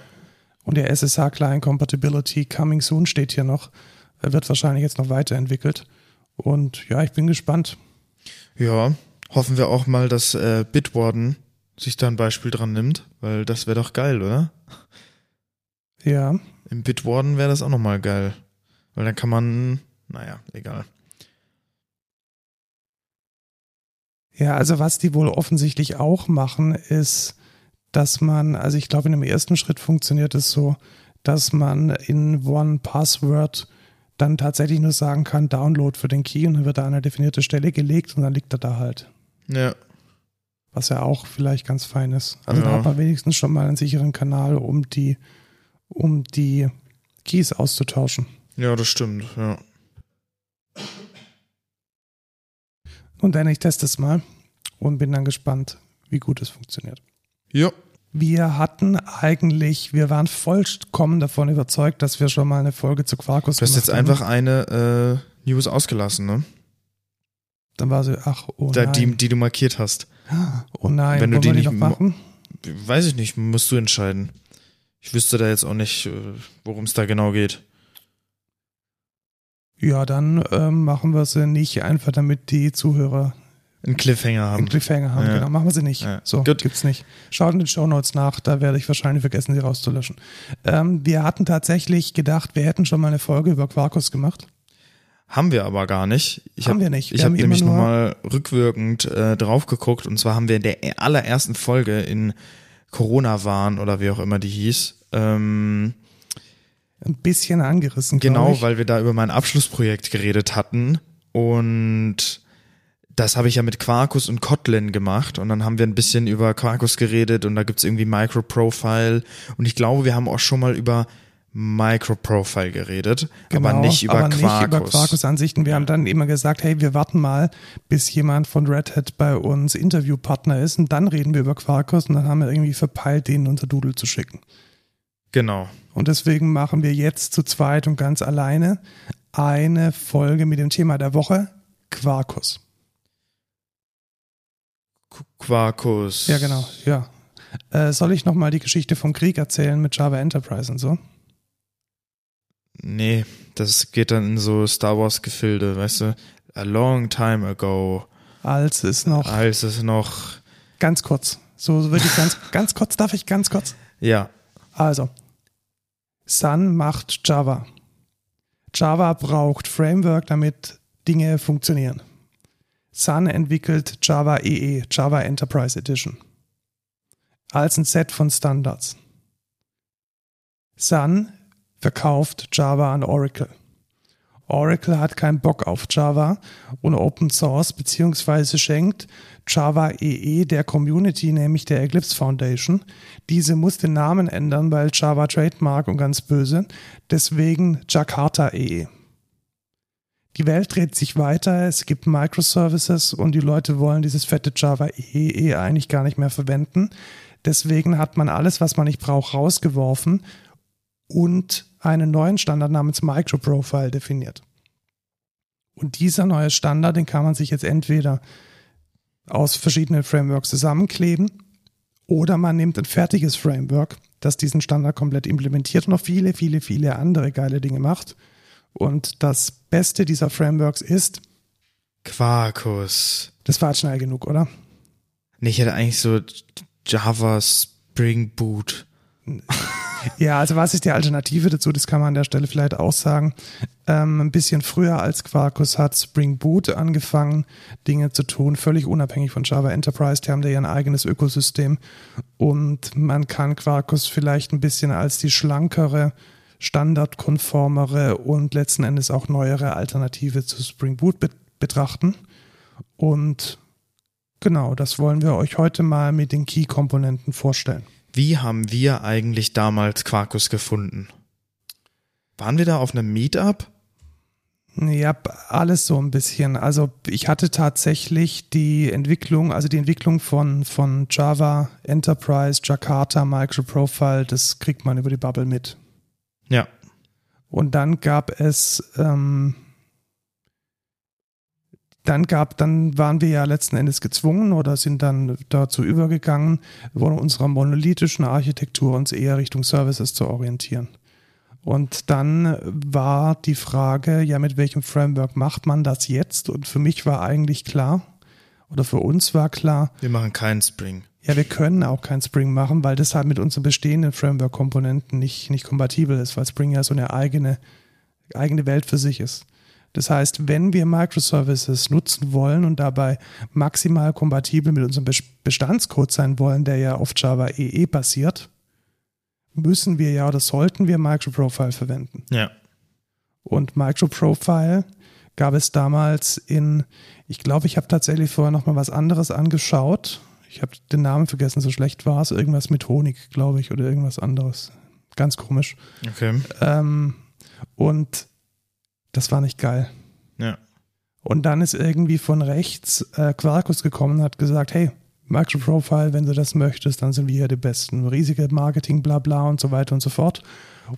Und der SSH Client Compatibility Coming Soon steht hier noch. Er Wird wahrscheinlich jetzt noch weiterentwickelt. Und ja, ich bin gespannt. Ja, hoffen wir auch mal, dass äh, Bitwarden sich da ein Beispiel dran nimmt, weil das wäre doch geil, oder? Ja, Im Bitwarden wäre das auch nochmal geil. Weil dann kann man, naja, egal. Ja, also was die wohl offensichtlich auch machen, ist, dass man, also ich glaube, in dem ersten Schritt funktioniert es so, dass man in One Password dann tatsächlich nur sagen kann, Download für den Key und dann wird da eine definierte Stelle gelegt und dann liegt er da halt. Ja. Was ja auch vielleicht ganz fein ist. Also Ja. da hat man wenigstens schon mal einen sicheren Kanal, um die, um die Keys auszutauschen. Ja, das stimmt, ja. Und dann ich teste es mal und bin dann gespannt, wie gut es funktioniert. Ja. Wir hatten eigentlich, wir waren vollkommen davon überzeugt, dass wir schon mal eine Folge zu Quarkus Du hast jetzt gemacht haben. einfach eine äh, News ausgelassen, ne? Dann war sie, ach, oh Da, nein. die, die du markiert hast. oh nein, wenn du die wir nicht noch machen? Weiß ich nicht, musst du entscheiden. Ich wüsste da jetzt auch nicht, äh, worum es da genau geht. Ja, dann ähm, machen wir sie nicht, einfach damit die Zuhörer Einen Cliffhanger einen haben. Cliffhanger haben. Ja. Genau, machen wir sie nicht. Ja. So, Gut. gibt's nicht. Schaut in den Show Notes nach, da werde ich wahrscheinlich vergessen, sie rauszulöschen. Ähm, wir hatten tatsächlich gedacht, wir hätten schon mal eine Folge über Quarkus gemacht. Haben wir aber gar nicht. Ich Haben hab, wir nicht. Ich Wir habe haben immer nämlich nochmal rückwirkend äh, drauf geguckt und zwar haben wir in der allerersten Folge in Corona-Warn oder wie auch immer die hieß, ähm, Ein bisschen angerissen. Genau, ich. weil wir da über mein Abschlussprojekt geredet hatten und das habe ich ja mit Quarkus und Kotlin gemacht und dann haben wir ein bisschen über Quarkus geredet und da gibt's irgendwie Microprofile und ich glaube, wir haben auch schon mal über Microprofile geredet, aber Genau, nicht über aber Quarkus. Nicht über Quarkus-Ansichten. Wir haben dann immer gesagt, hey, wir warten mal, bis jemand von Red Hat bei uns Interviewpartner ist und dann reden wir über Quarkus und dann haben wir irgendwie verpeilt, denen unser Doodle zu schicken. Genau. Und deswegen machen wir jetzt zu zweit und ganz alleine eine Folge mit dem Thema der Woche, Quarkus. Qu- Quarkus. Ja, genau, ja. Äh, soll ich nochmal die Geschichte vom Krieg erzählen mit Java Enterprise und so? Nee, das geht dann in so Star Wars Gefilde, weißt du? A long time ago, Als es noch als es noch ganz kurz, so wirklich ganz, ganz kurz, darf ich ganz kurz? ja, Also, Sun macht Java. Java braucht Framework, damit Dinge funktionieren. Sun entwickelt Java EE, Java Enterprise Edition, als ein Set von Standards. Sun verkauft Java an Oracle. Oracle hat keinen Bock auf Java und Open Source beziehungsweise schenkt Java EE der Community, nämlich der Eclipse Foundation. Diese muss den Namen ändern, weil Java Trademark und ganz böse. Deswegen Jakarta EE. Die Welt dreht sich weiter, es gibt Microservices und die Leute wollen dieses fette Java EE eigentlich gar nicht mehr verwenden. Deswegen hat man alles, was man nicht braucht, rausgeworfen und einen neuen Standard namens Microprofile definiert. Und dieser neue Standard, den kann man sich jetzt entweder aus verschiedenen Frameworks zusammenkleben oder man nimmt ein fertiges Framework, das diesen Standard komplett implementiert und noch viele, viele, viele andere geile Dinge macht. Und das Beste dieser Frameworks ist, Quarkus. das war jetzt schnell genug, oder? Nee, ich hätte eigentlich so Java Spring Boot. Ja, also was ist die Alternative dazu? Das kann man an der Stelle vielleicht auch sagen. Ähm, ein bisschen früher als Quarkus hat Spring Boot angefangen, Dinge zu tun, völlig unabhängig von Java Enterprise. Die haben da ja ein eigenes Ökosystem. Und man kann Quarkus vielleicht ein bisschen als die schlankere, standardkonformere und letzten Endes auch neuere Alternative zu Spring Boot be betrachten. Und genau, das wollen wir euch heute mal mit den Key-Komponenten vorstellen. Wie haben wir eigentlich damals Quarkus gefunden? Waren wir da auf einem Meetup? Ja, alles so ein bisschen. Also ich hatte tatsächlich die Entwicklung, also die Entwicklung von, von Java, Enterprise, Jakarta, Microprofile, das kriegt man über die Bubble mit. Ja. Und dann gab es, ähm, dann gab, dann waren wir ja letzten Endes gezwungen oder sind dann dazu übergegangen, von unserer monolithischen Architektur uns eher Richtung Services zu orientieren. Und dann war die Frage, ja, mit welchem Framework macht man das jetzt? Und für mich war eigentlich klar, oder für uns war klar, Wir machen keinen Spring. Ja, wir können auch kein Spring machen, weil das halt mit unseren bestehenden Framework-Komponenten nicht, nicht kompatibel ist, weil Spring ja so eine eigene, eigene Welt für sich ist. Das heißt, wenn wir Microservices nutzen wollen und dabei maximal kompatibel mit unserem Bes- Bestandscode sein wollen, der ja auf Java EE basiert, müssen wir ja oder sollten wir Microprofile verwenden. Ja. Und Microprofile gab es damals in, ich glaube, ich habe tatsächlich vorher noch mal was anderes angeschaut. Ich habe den Namen vergessen, so schlecht war es. Irgendwas mit Honig, glaube ich, oder irgendwas anderes. Ganz komisch. Okay. Ähm, und das war nicht geil. Ja. Und dann ist irgendwie von rechts äh, Quarkus gekommen und hat gesagt, hey, Microprofile, wenn du das möchtest, dann sind wir hier die Besten. Riesige Marketing, bla bla und so weiter und so fort.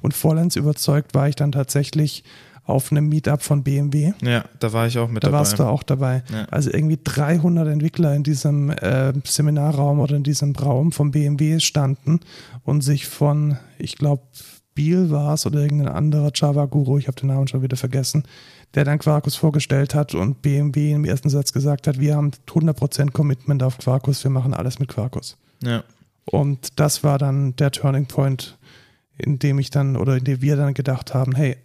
Und vollends überzeugt war ich dann tatsächlich auf einem Meetup von BMW. Ja, da war ich auch mit Da dabei. warst du auch dabei. Ja. Also irgendwie 300 Entwickler in diesem äh, Seminarraum oder in diesem Raum von BMW standen und sich von, ich glaube, Biel war es oder irgendein anderer Java-Guru, ich habe den Namen schon wieder vergessen, der dann Quarkus vorgestellt hat und BMW im ersten Satz gesagt hat, wir haben 100% Commitment auf Quarkus, wir machen alles mit Quarkus. Ja. Und das war dann der Turning Point, in dem ich dann oder in dem wir dann gedacht haben, hey,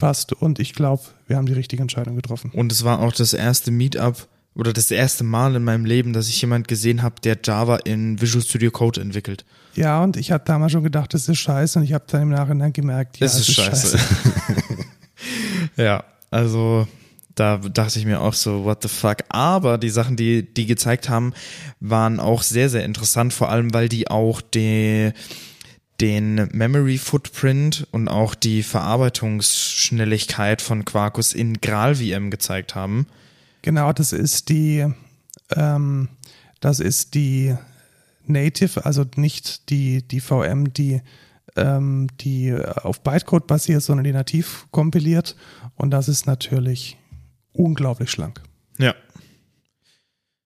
passt und ich glaube, wir haben die richtige Entscheidung getroffen. Und es war auch das erste Meetup oder das erste Mal in meinem Leben, dass ich jemand gesehen habe, der Java in Visual Studio Code entwickelt. Ja, und ich habe damals schon gedacht, das ist scheiße und ich habe dann im Nachhinein gemerkt, ja, es ist scheiße. ja, also da dachte ich mir auch so, what the fuck. Aber die Sachen, die die gezeigt haben, waren auch sehr, sehr interessant, vor allem weil die auch die, den Memory Footprint und auch die Verarbeitungsschnelligkeit von Quarkus in GraalVM gezeigt haben. Genau, das ist die, ähm, das ist die Native, also nicht die, die VM, die, ähm, die auf Bytecode basiert, sondern die nativ kompiliert. Und das ist natürlich unglaublich schlank. Ja.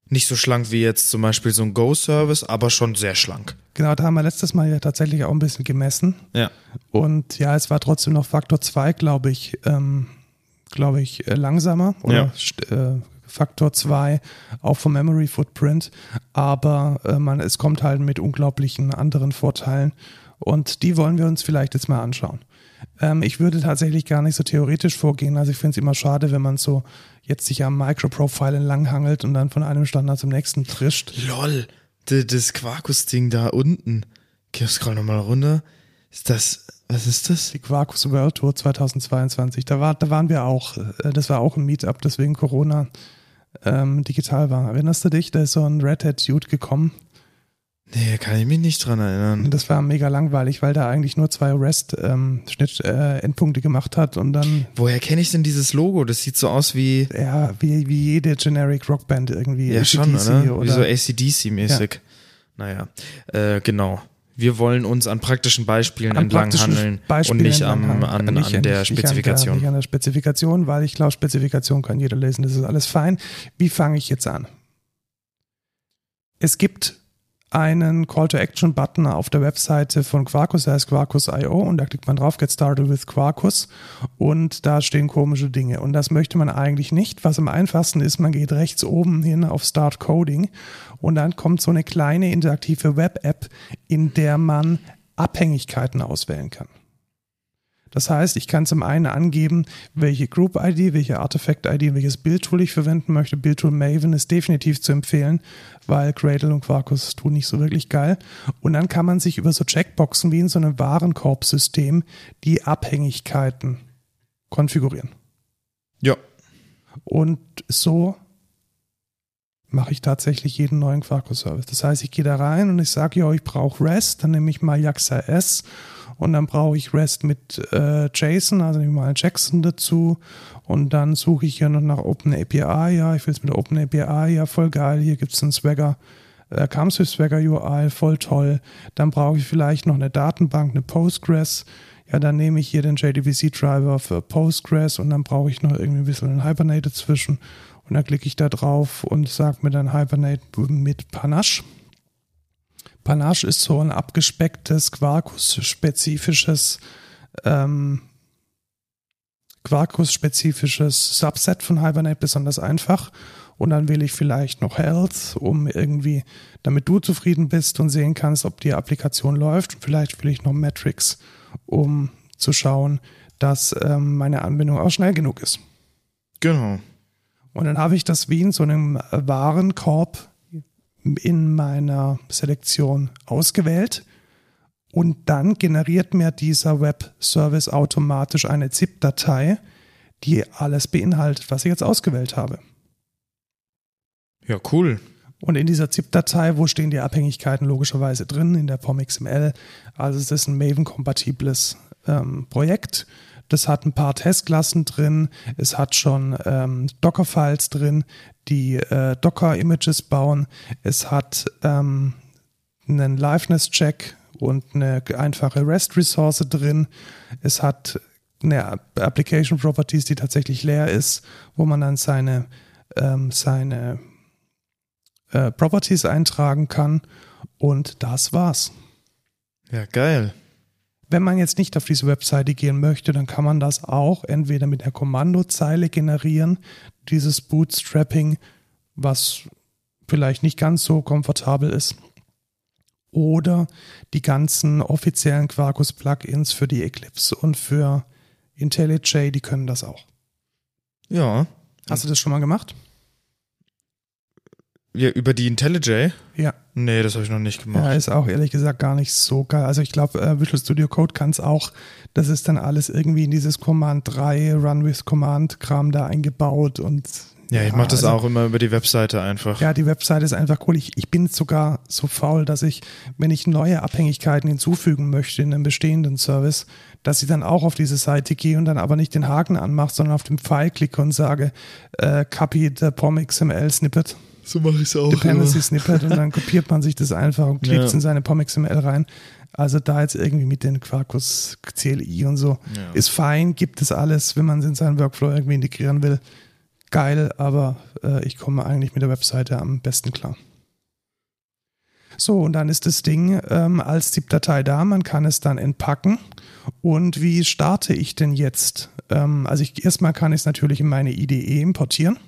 Nicht so schlank wie jetzt zum Beispiel so ein Go-Service, aber schon sehr schlank. Genau, da haben wir letztes Mal ja tatsächlich auch ein bisschen gemessen. Ja. Und ja, es war trotzdem noch Faktor 2, glaube ich, ähm, glaube ich, äh, langsamer oder Ja. äh, Faktor 2 auch vom Memory Footprint. Aber äh, man, es kommt halt mit unglaublichen anderen Vorteilen. Und die wollen wir uns vielleicht jetzt mal anschauen. Ähm, ich würde tatsächlich gar nicht so theoretisch vorgehen. Also ich finde es immer schade, wenn man so jetzt sich am Microprofile entlanghangelt und dann von einem Standard zum nächsten trischt. Lol, das Quarkus-Ding da unten. Geh scroll nochmal runter. Ist das, was ist das? Die Quarkus World Tour 2022. Da, war, da waren wir auch. Äh, Das war auch ein Meetup, das wegen Corona ähm, digital war. Erinnerst du dich? Da ist so ein Red Hat Dude gekommen. Nee, kann ich mich nicht dran erinnern. Und das war mega langweilig, weil der eigentlich nur zwei REST-Endpunkte äh, Endpunkte gemacht hat und dann, Woher kenne ich denn dieses Logo? Das sieht so aus wie, ja, wie, wie jede Generic Rockband irgendwie. ja schon, AC/DC oder? Wie so ACDC-mäßig. Naja, äh, genau. Wir wollen uns an praktischen Beispielen An entlang praktischen handeln und Beispielen nicht, am, an, handeln. Nicht- an der nicht Spezifikation. An der, nicht an der Spezifikation, weil ich glaube, Spezifikation kann jeder lesen. Das ist alles fein. Wie fange ich jetzt an? Es gibt einen Call-to-Action-Button auf der Webseite von Quarkus, der heißt Quarkus.io und da klickt man drauf, Get Started with Quarkus und da stehen komische Dinge und das möchte man eigentlich nicht. Was am einfachsten ist, man geht rechts oben hin auf Start Coding und dann kommt so eine kleine interaktive Web-App, in der man Abhängigkeiten auswählen kann. Das heißt, ich kann zum einen angeben, welche Group-ID, welche Artifact-ID, welches Build-Tool ich verwenden möchte. Build-Tool Maven ist definitiv zu empfehlen, weil Gradle und Quarkus tun nicht so wirklich geil. Und dann kann man sich über so Checkboxen wie in so einem Warenkorbsystem die Abhängigkeiten konfigurieren. Ja, Und so mache ich tatsächlich jeden neuen Quarkus-Service. Das heißt, ich gehe da rein und ich sage, ja, ich brauche REST, dann nehme ich mal Jaxa S und dann brauche ich REST mit äh, JSON, also nehme ich mal Jackson dazu. Und dann suche ich hier noch nach OpenAPI, ja, ich will es mit OpenAPI, ja, voll geil, hier gibt es einen Swagger, äh, with Swagger UI, voll toll. Dann brauche ich vielleicht noch eine Datenbank, eine Postgres, ja, dann nehme ich hier den JDBC-Driver für Postgres. Und dann brauche ich noch irgendwie ein bisschen ein Hibernate dazwischen. Und dann klicke ich da drauf und sage mir dann Hibernate mit Panache. Panache ist so ein abgespecktes, Quarkus-spezifisches, ähm, Quarkus-spezifisches Subset von Hibernate, besonders einfach. Und dann wähle ich vielleicht noch Health, um irgendwie, damit du zufrieden bist und sehen kannst, ob die Applikation läuft. Und vielleicht will ich noch Metrics, um zu schauen, dass ähm, meine Anbindung auch schnell genug ist. genau. Und dann habe ich das wie in so einem Warenkorb in meiner Selektion ausgewählt. Und dann generiert mir dieser Web-Service automatisch eine ZIP-Datei, die alles beinhaltet, was ich jetzt ausgewählt habe. Ja, cool. Und in dieser ZIP-Datei, wo stehen die Abhängigkeiten logischerweise drin? In der POM-XML. Also es ist ein Maven-kompatibles ähm, Projekt. Das hat ein paar Testklassen drin. Es hat schon ähm, Docker-Files drin, die äh, Docker-Images bauen. Es hat ähm, einen Liveness-Check und eine einfache REST-Ressource drin. Es hat eine Application Properties, die tatsächlich leer ist, wo man dann seine, ähm, seine äh, Properties eintragen kann. Und das war's. Ja, geil. Wenn man jetzt nicht auf diese Webseite gehen möchte, dann kann man das auch entweder mit der Kommandozeile generieren, dieses Bootstrapping, was vielleicht nicht ganz so komfortabel ist. Oder die ganzen offiziellen Quarkus-Plugins für die Eclipse und für IntelliJ, die können das auch. Ja. Hast du das schon mal gemacht? Ja, über die IntelliJ? Ja. Nee, das habe ich noch nicht gemacht. Ja, ist auch ehrlich gesagt gar nicht so geil. Also ich glaube, äh, Visual Studio Code kann es auch. Das ist dann alles irgendwie in dieses Command 3 Run with Command Kram da eingebaut und ja, ich mache das also, auch immer über die Webseite einfach. Ja, die Webseite ist einfach cool. Ich, ich bin sogar so faul, dass ich, wenn ich neue Abhängigkeiten hinzufügen möchte in einem bestehenden Service, dass ich dann auch auf diese Seite gehe und dann aber nicht den Haken anmache, sondern auf den Pfeil klicke und sage, äh, copy the POM XML Snippet. So mache ich es auch. Dependency Snippet und dann kopiert man sich das einfach und klebt es ja. in seine POM XML rein. Also da jetzt irgendwie mit den Quarkus CLI und so ja. ist fein, gibt es alles, wenn man es in seinen Workflow irgendwie integrieren will. Geil, aber äh, ich komme eigentlich mit der Webseite am besten klar. So, und dann ist das Ding ähm, als ZIP-Datei da, man kann es dann entpacken. Und wie starte ich denn jetzt? Ähm, also ich, erstmal kann ich es natürlich in meine IDE importieren.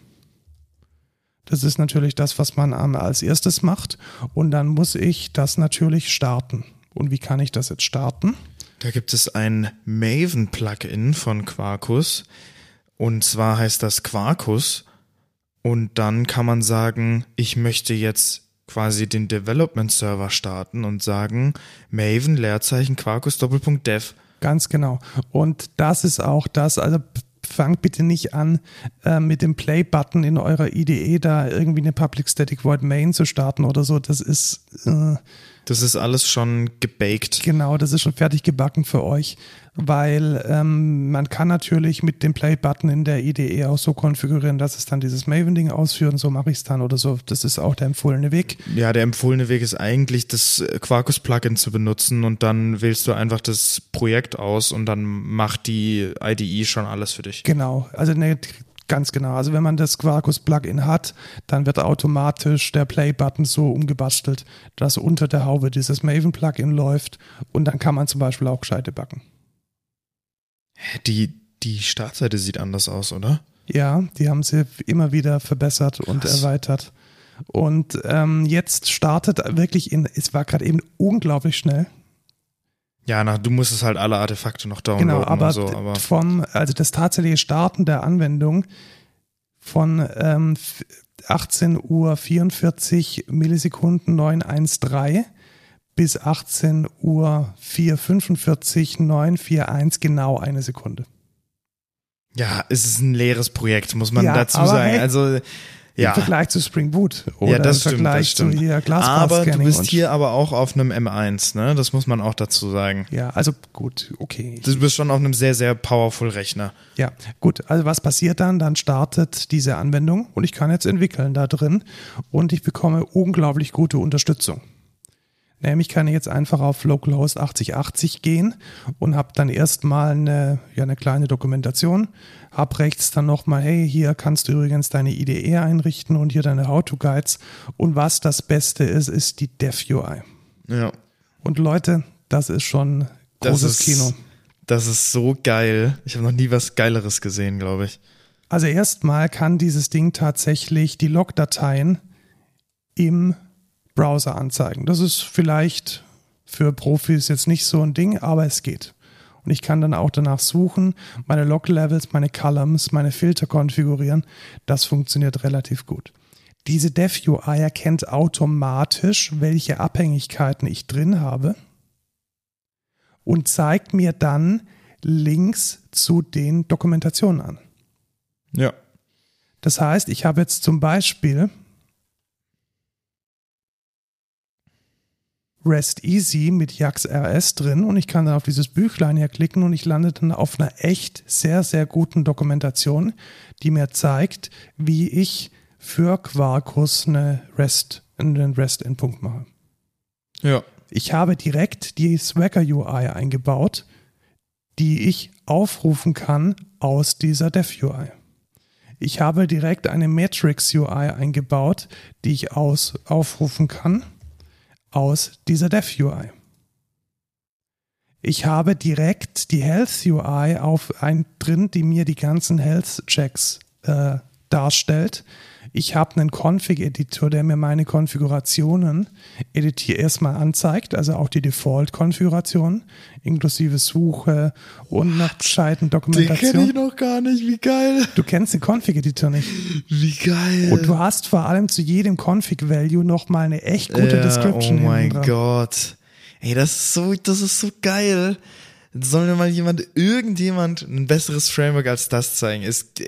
Das ist natürlich das, was man als erstes macht. Und dann muss ich das natürlich starten. Und wie kann ich das jetzt starten? Da gibt es ein Maven-Plugin von Quarkus. Und zwar heißt das Quarkus. Und dann kann man sagen, ich möchte jetzt quasi den Development Server starten und sagen Maven Leerzeichen Quarkus Doppelpunkt Dev. Ganz genau. Und das ist auch das, also fangt bitte nicht an, äh, mit dem Play-Button in eurer IDE da irgendwie eine Public Static Void Main zu starten oder so. Das ist. Äh, das ist alles schon gebaked. Genau, das ist schon fertig gebacken für euch, weil ähm, man kann natürlich mit dem Play-Button in der IDE auch so konfigurieren, dass es dann dieses Maven-Ding ausführt und so mache ich es dann oder so. Das ist auch der empfohlene Weg. Ja, der empfohlene Weg ist eigentlich, das Quarkus-Plugin zu benutzen und dann wählst du einfach das Projekt aus und dann macht die IDE schon alles für dich. Genau, also ne, Ganz genau. Also wenn man das Quarkus-Plugin hat, dann wird automatisch der Play-Button so umgebastelt, dass unter der Haube dieses Maven-Plugin läuft und dann kann man zum Beispiel auch Scheite backen. Die, die Startseite sieht anders aus, oder? Ja, die haben sie immer wieder verbessert Krass. und erweitert. Und ähm, jetzt startet wirklich in, es war gerade eben unglaublich schnell. Ja, na, du musstest halt alle Artefakte noch downloaden genau, aber, so, aber vom, also das tatsächliche Starten der Anwendung von ähm, 18 Uhr 44 Millisekunden 913 bis 18 Uhr 445 941 genau eine Sekunde. Ja, es ist ein leeres Projekt, muss man ja, dazu sagen. Hey, also ja. Im Vergleich zu Spring Boot oder ja, das im Vergleich stimmt, das zu hier Aber du bist hier aber auch auf einem M1, ne? Das muss man auch dazu sagen. Ja, also gut, okay. Du bist schon auf einem sehr, sehr powerful Rechner. Ja, gut. Also was passiert dann? Dann startet diese Anwendung und ich kann jetzt entwickeln da drin und ich bekomme unglaublich gute Unterstützung. Nämlich kann ich jetzt einfach auf localhost 8080 gehen und habe dann erstmal eine, ja, eine kleine Dokumentation. Hab rechts dann nochmal, hey, hier kannst du übrigens deine IDE einrichten und hier deine How-to-Guides. Und was das Beste ist, ist die Dev-UI. Ja. Und Leute, das ist schon großes das ist, Kino. Das ist so geil. Ich habe noch nie was Geileres gesehen, glaube ich. Also erstmal kann dieses Ding tatsächlich die Logdateien im Browser anzeigen. Das ist vielleicht für Profis jetzt nicht so ein Ding, aber es geht. Und ich kann dann auch danach suchen, meine Log-Levels, meine Columns, meine Filter konfigurieren. Das funktioniert relativ gut. Diese Dev-UI erkennt automatisch, welche Abhängigkeiten ich drin habe und zeigt mir dann Links zu den Dokumentationen an. Ja. Das heißt, ich habe jetzt zum Beispiel Rest Easy mit Jax RS drin und ich kann dann auf dieses Büchlein hier klicken und ich lande dann auf einer echt sehr, sehr guten Dokumentation, die mir zeigt, wie ich für Quarkus eine REST, einen REST-Endpunkt mache. Ja. Ich habe direkt die Swagger UI eingebaut, die ich aufrufen kann aus dieser Dev UI. Ich habe direkt eine Matrix UI eingebaut, die ich aus, aufrufen kann aus dieser Dev UI. Ich habe direkt die Health UI auf ein drin, die mir die ganzen Health Checks äh, darstellt. Ich habe einen Config-Editor, der mir meine Konfigurationen editiert, erstmal anzeigt, also auch die Default-Konfiguration, inklusive Suche und nach gescheiten Dokumentation. Den kenne ich noch gar nicht, wie geil. Du kennst den Config-Editor nicht. Wie geil. Und du hast vor allem zu jedem Config-Value nochmal eine echt gute ja, Description. Oh mein. Gott. Ey, das ist so, das ist so geil. Soll mir mal jemand, irgendjemand ein besseres Framework als das zeigen? Ist,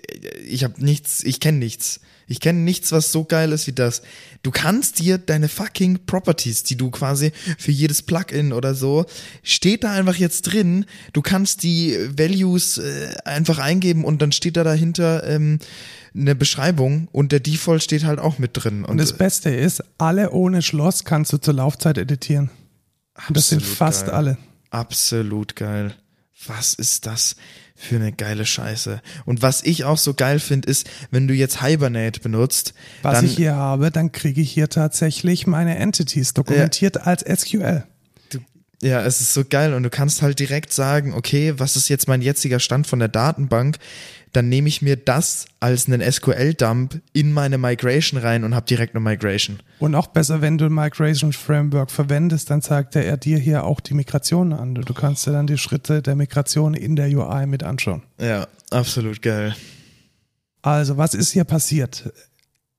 ich habe nichts, ich kenne nichts. Ich kenne nichts, was so geil ist wie das. Du kannst dir deine fucking Properties, die du quasi für jedes Plugin oder so, steht da einfach jetzt drin. Du kannst die Values äh, einfach eingeben und dann steht da dahinter ähm, eine Beschreibung und der Default steht halt auch mit drin. Und das Beste ist, alle ohne Schloss kannst du zur Laufzeit editieren. Und das sind fast geil. alle. Absolut geil. Was ist das für eine geile Scheiße? Und was ich auch so geil finde, ist, wenn du jetzt Hibernate benutzt, Was ich hier habe, dann kriege ich hier tatsächlich meine Entities dokumentiert als SQL. ja, es ist so geil und du kannst halt direkt sagen, okay, was ist jetzt mein jetziger Stand von der Datenbank? Dann nehme ich mir das als einen SQL-Dump in meine Migration rein und habe direkt eine Migration. Und auch besser, wenn du ein Migration Framework verwendest, dann zeigt er dir hier auch die Migration an. Du kannst dir dann die Schritte der Migration in der UI mit anschauen. Ja, absolut geil. Also, was ist hier passiert?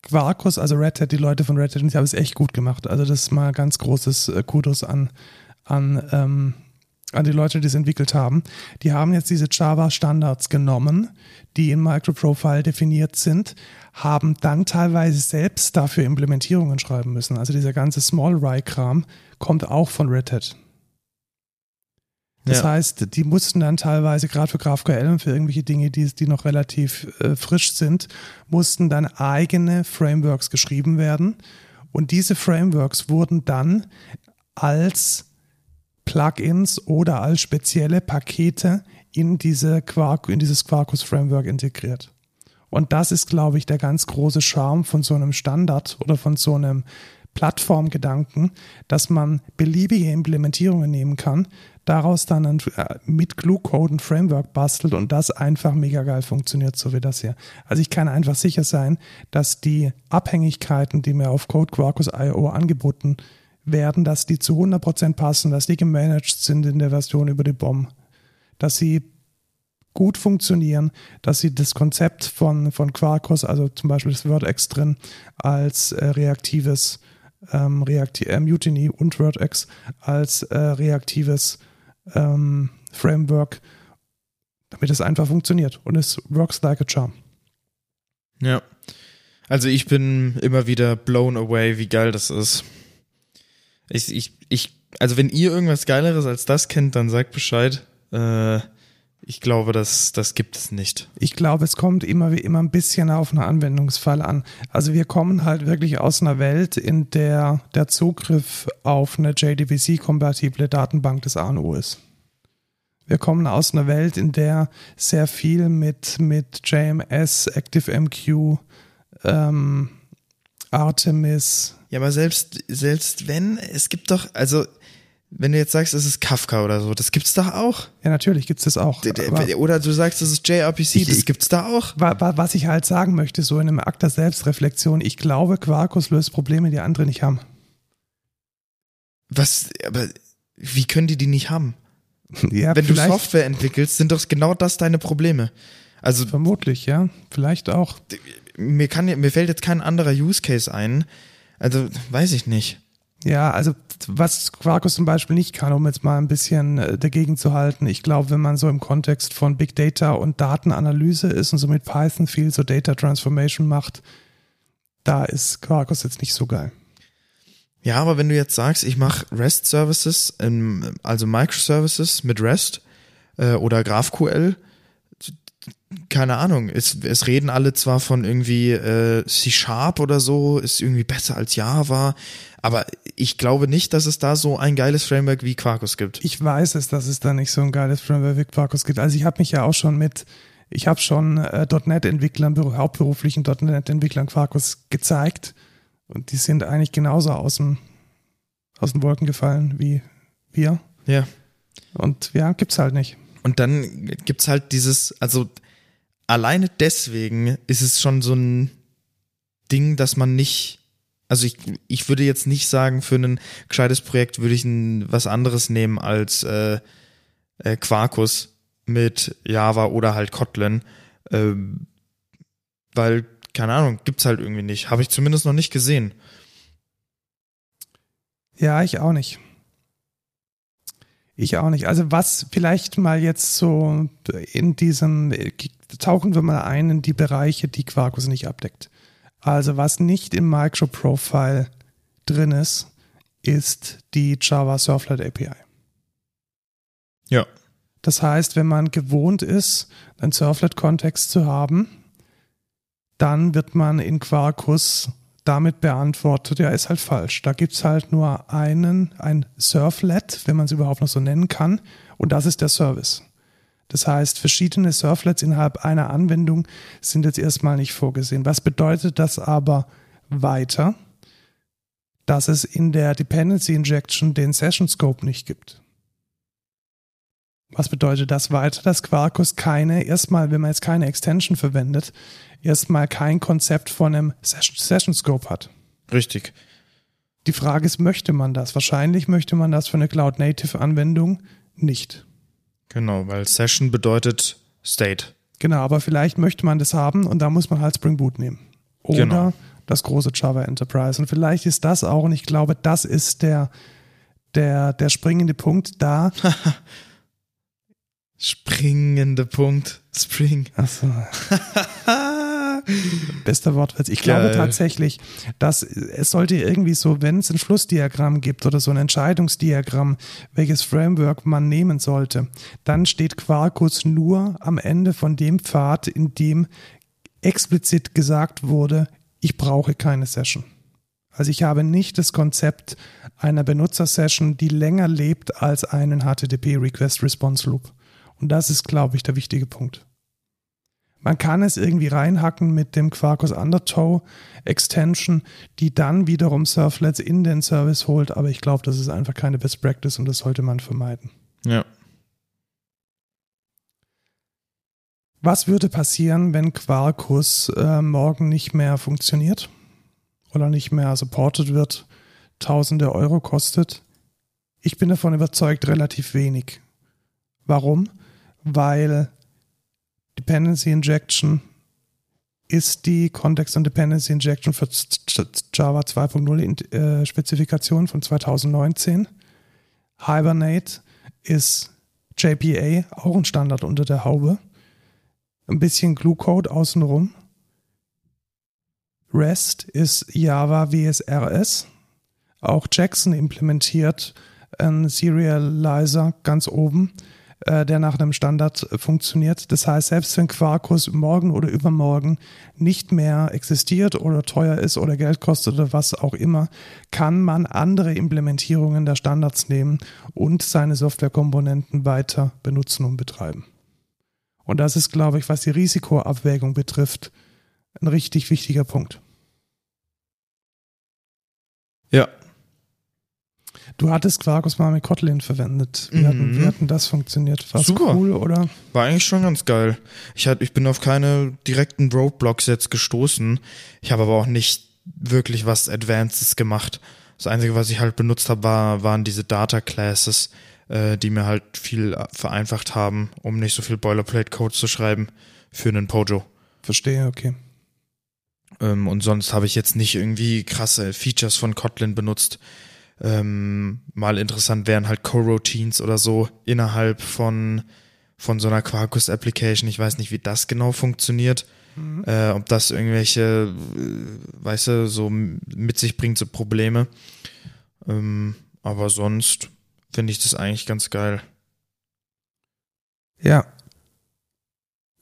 Quarkus, also Red Hat, die Leute von Red Hat, die haben es echt gut gemacht. Also, das ist mal ganz großes äh, Kudos an, an, ähm, an die Leute, die es entwickelt haben. Die haben jetzt diese Java-Standards genommen, die in Microprofile definiert sind, haben dann teilweise selbst dafür Implementierungen schreiben müssen. Also dieser ganze Small-Rye-Kram kommt auch von Red Hat. Das Ja. heißt, die mussten dann teilweise, gerade für GraphQL und für irgendwelche Dinge, die, die noch relativ äh, frisch sind, mussten dann eigene Frameworks geschrieben werden. Und diese Frameworks wurden dann als Plugins oder als spezielle Pakete in, diese Quark, in dieses Quarkus Framework integriert. Und das ist, glaube ich, der ganz große Charme von so einem Standard oder von so einem Plattformgedanken, dass man beliebige Implementierungen nehmen kann, daraus dann ein, äh, mit Glue-Code ein Framework bastelt und das einfach mega geil funktioniert, so wie das hier. Also ich kann einfach sicher sein, dass die Abhängigkeiten, die mir auf Code Quarkus IO angeboten werden, dass die zu 100% passen, dass die gemanagt sind in der Version über die BOM, dass sie gut funktionieren, dass sie das Konzept von, von Quarkus, also zum Beispiel das Vertex drin, als äh, reaktives ähm, Reakti äh, Mutiny und Vertex als äh, reaktives ähm, Framework, damit es einfach funktioniert und es works like a charm. Ja. Also ich bin immer wieder blown away, wie geil das ist. Ich, ich, ich, also wenn ihr irgendwas Geileres als das kennt, dann sagt Bescheid. Äh, ich glaube, das, das gibt es nicht. Ich glaube, es kommt immer wie immer ein bisschen auf einen Anwendungsfall an. Also wir kommen halt wirklich aus einer Welt, in der der Zugriff auf eine JDBC-kompatible Datenbank des ANU ist. Wir kommen aus einer Welt, in der sehr viel mit, mit JMS, ActiveMQ, ähm, Artemis, Ja, aber selbst, selbst wenn, es gibt doch, also, wenn du jetzt sagst, es ist Kafka oder so, das gibt's doch auch. ja natürlich gibt es das auch. Oder du sagst, es ist JRPC, Ich- das gibt's da auch. Wa- wa- Was ich halt sagen möchte, so in einem Akt der Selbstreflexion, ich glaube, Quarkus löst Probleme, die andere nicht haben. Was, aber wie können die die nicht haben? Ja, wenn du Software entwickelst, sind doch genau das deine Probleme. Also Vermutlich, ja. Vielleicht auch. mir kann mir fällt jetzt kein anderer Use Case ein. Also weiß ich nicht. Ja, also was Quarkus zum Beispiel nicht kann, um jetzt mal ein bisschen äh, dagegen zu halten. Ich glaube, wenn man so im Kontext von Big Data und Datenanalyse ist und so mit Python viel so Data Transformation macht, da ist Quarkus jetzt nicht so geil. Ja, aber wenn du jetzt sagst, ich mache REST-Services, also Microservices mit REST äh, oder GraphQL, keine Ahnung, es, es reden alle zwar von irgendwie äh, C-Sharp oder so, ist irgendwie besser als Java, aber ich glaube nicht, dass es da so ein geiles Framework wie Quarkus gibt. Ich weiß es, dass es da nicht so ein geiles Framework wie Quarkus gibt. Also ich habe mich ja auch schon mit, ich habe schon äh, .NET-Entwicklern, hauptberuflichen .NET-Entwicklern Quarkus gezeigt und die sind eigentlich genauso aus dem aus den Wolken gefallen wie wir. Ja. Und ja, gibt's halt nicht. Und dann gibt's halt dieses, also alleine deswegen ist es schon so ein Ding, dass man nicht, also ich, ich würde jetzt nicht sagen, für ein gescheites Projekt würde ich ein, was anderes nehmen als äh, äh, Quarkus mit Java oder halt Kotlin, äh, weil, keine Ahnung, gibt's halt irgendwie nicht. Habe ich zumindest noch nicht gesehen. Ja, ich auch nicht. Ich auch nicht. Also was vielleicht mal jetzt so in diesem, tauchen wir mal ein in die Bereiche, die Quarkus nicht abdeckt. Also was nicht im Microprofile drin ist, ist die Java Surflet API. Ja. Das heißt, wenn man gewohnt ist, einen Surflet-Kontext zu haben, dann wird man in Quarkus damit beantwortet, ja, ist halt falsch. Da gibt es halt nur einen, ein Surflet, wenn man es überhaupt noch so nennen kann, und das ist der Service. Das heißt, verschiedene Surflets innerhalb einer Anwendung sind jetzt erstmal nicht vorgesehen. Was bedeutet das aber weiter? Dass es in der Dependency Injection den Session Scope nicht gibt. Was bedeutet das weiter? Dass Quarkus keine, erstmal, wenn man jetzt keine Extension verwendet, erstmal kein Konzept von einem Session Scope hat. Richtig. Die Frage ist, möchte man das? Wahrscheinlich möchte man das für eine Cloud Native Anwendung nicht. Genau, weil Session bedeutet State. Genau, aber vielleicht möchte man das haben und da muss man halt Spring Boot nehmen. Oder genau. das große Java Enterprise. Und vielleicht ist das auch, und ich glaube, das ist der, der, der springende Punkt da. springende Punkt. Spring. Achso. Bester Wortwitz. Ich glaube Geil. tatsächlich, dass es sollte irgendwie so, wenn es ein Flussdiagramm gibt oder so ein Entscheidungsdiagramm, welches Framework man nehmen sollte, dann steht Quarkus nur am Ende von dem Pfad, in dem explizit gesagt wurde, ich brauche keine Session. Also ich habe nicht das Konzept einer Benutzersession, die länger lebt als einen HTTP Request Response Loop. Und das ist, glaube ich, der wichtige Punkt. Man kann es irgendwie reinhacken mit dem Quarkus Undertow Extension, die dann wiederum Surflets in den Service holt, aber ich glaube, das ist einfach keine Best Practice und das sollte man vermeiden. Ja. Was würde passieren, wenn Quarkus äh, morgen nicht mehr funktioniert oder nicht mehr supported wird, tausende Euro kostet? Ich bin davon überzeugt, relativ wenig. Warum? Weil Dependency Injection ist die Context and Dependency Injection für Java 2.0 äh, Spezifikation von 2019. Hibernate ist JPA, auch ein Standard unter der Haube. Ein bisschen Glue-Code außenrum. REST ist Java WSRS. Auch Jackson implementiert einen Serializer ganz oben äh, der nach einem Standard funktioniert. Das heißt, selbst wenn Quarkus morgen oder übermorgen nicht mehr existiert oder teuer ist oder Geld kostet oder was auch immer, kann man andere Implementierungen der Standards nehmen und seine Softwarekomponenten weiter benutzen und betreiben. Und das ist, glaube ich, was die Risikoabwägung betrifft, ein richtig wichtiger Punkt. Ja, Du hattest Quarkus mal mit Kotlin verwendet. Wie, mhm. hatten, wie hatten das funktioniert? War Super. cool oder? War eigentlich schon ganz geil. Ich, hat, ich bin auf keine direkten Roadblocks jetzt gestoßen. Ich habe aber auch nicht wirklich was Advances gemacht. Das Einzige, was ich halt benutzt habe, war, waren diese Data Classes, äh, die mir halt viel vereinfacht haben, um nicht so viel Boilerplate-Code zu schreiben für einen Pojo. Verstehe, okay. Ähm, und sonst habe ich jetzt nicht irgendwie krasse Features von Kotlin benutzt. Ähm, mal interessant wären halt Coroutines oder so innerhalb von, von so einer Quarkus-Application. Ich weiß nicht, wie das genau funktioniert. Mhm. Äh, ob das irgendwelche, äh, weißt du, so mit sich bringt, so Probleme. Ähm, aber sonst finde ich das eigentlich ganz geil. Ja.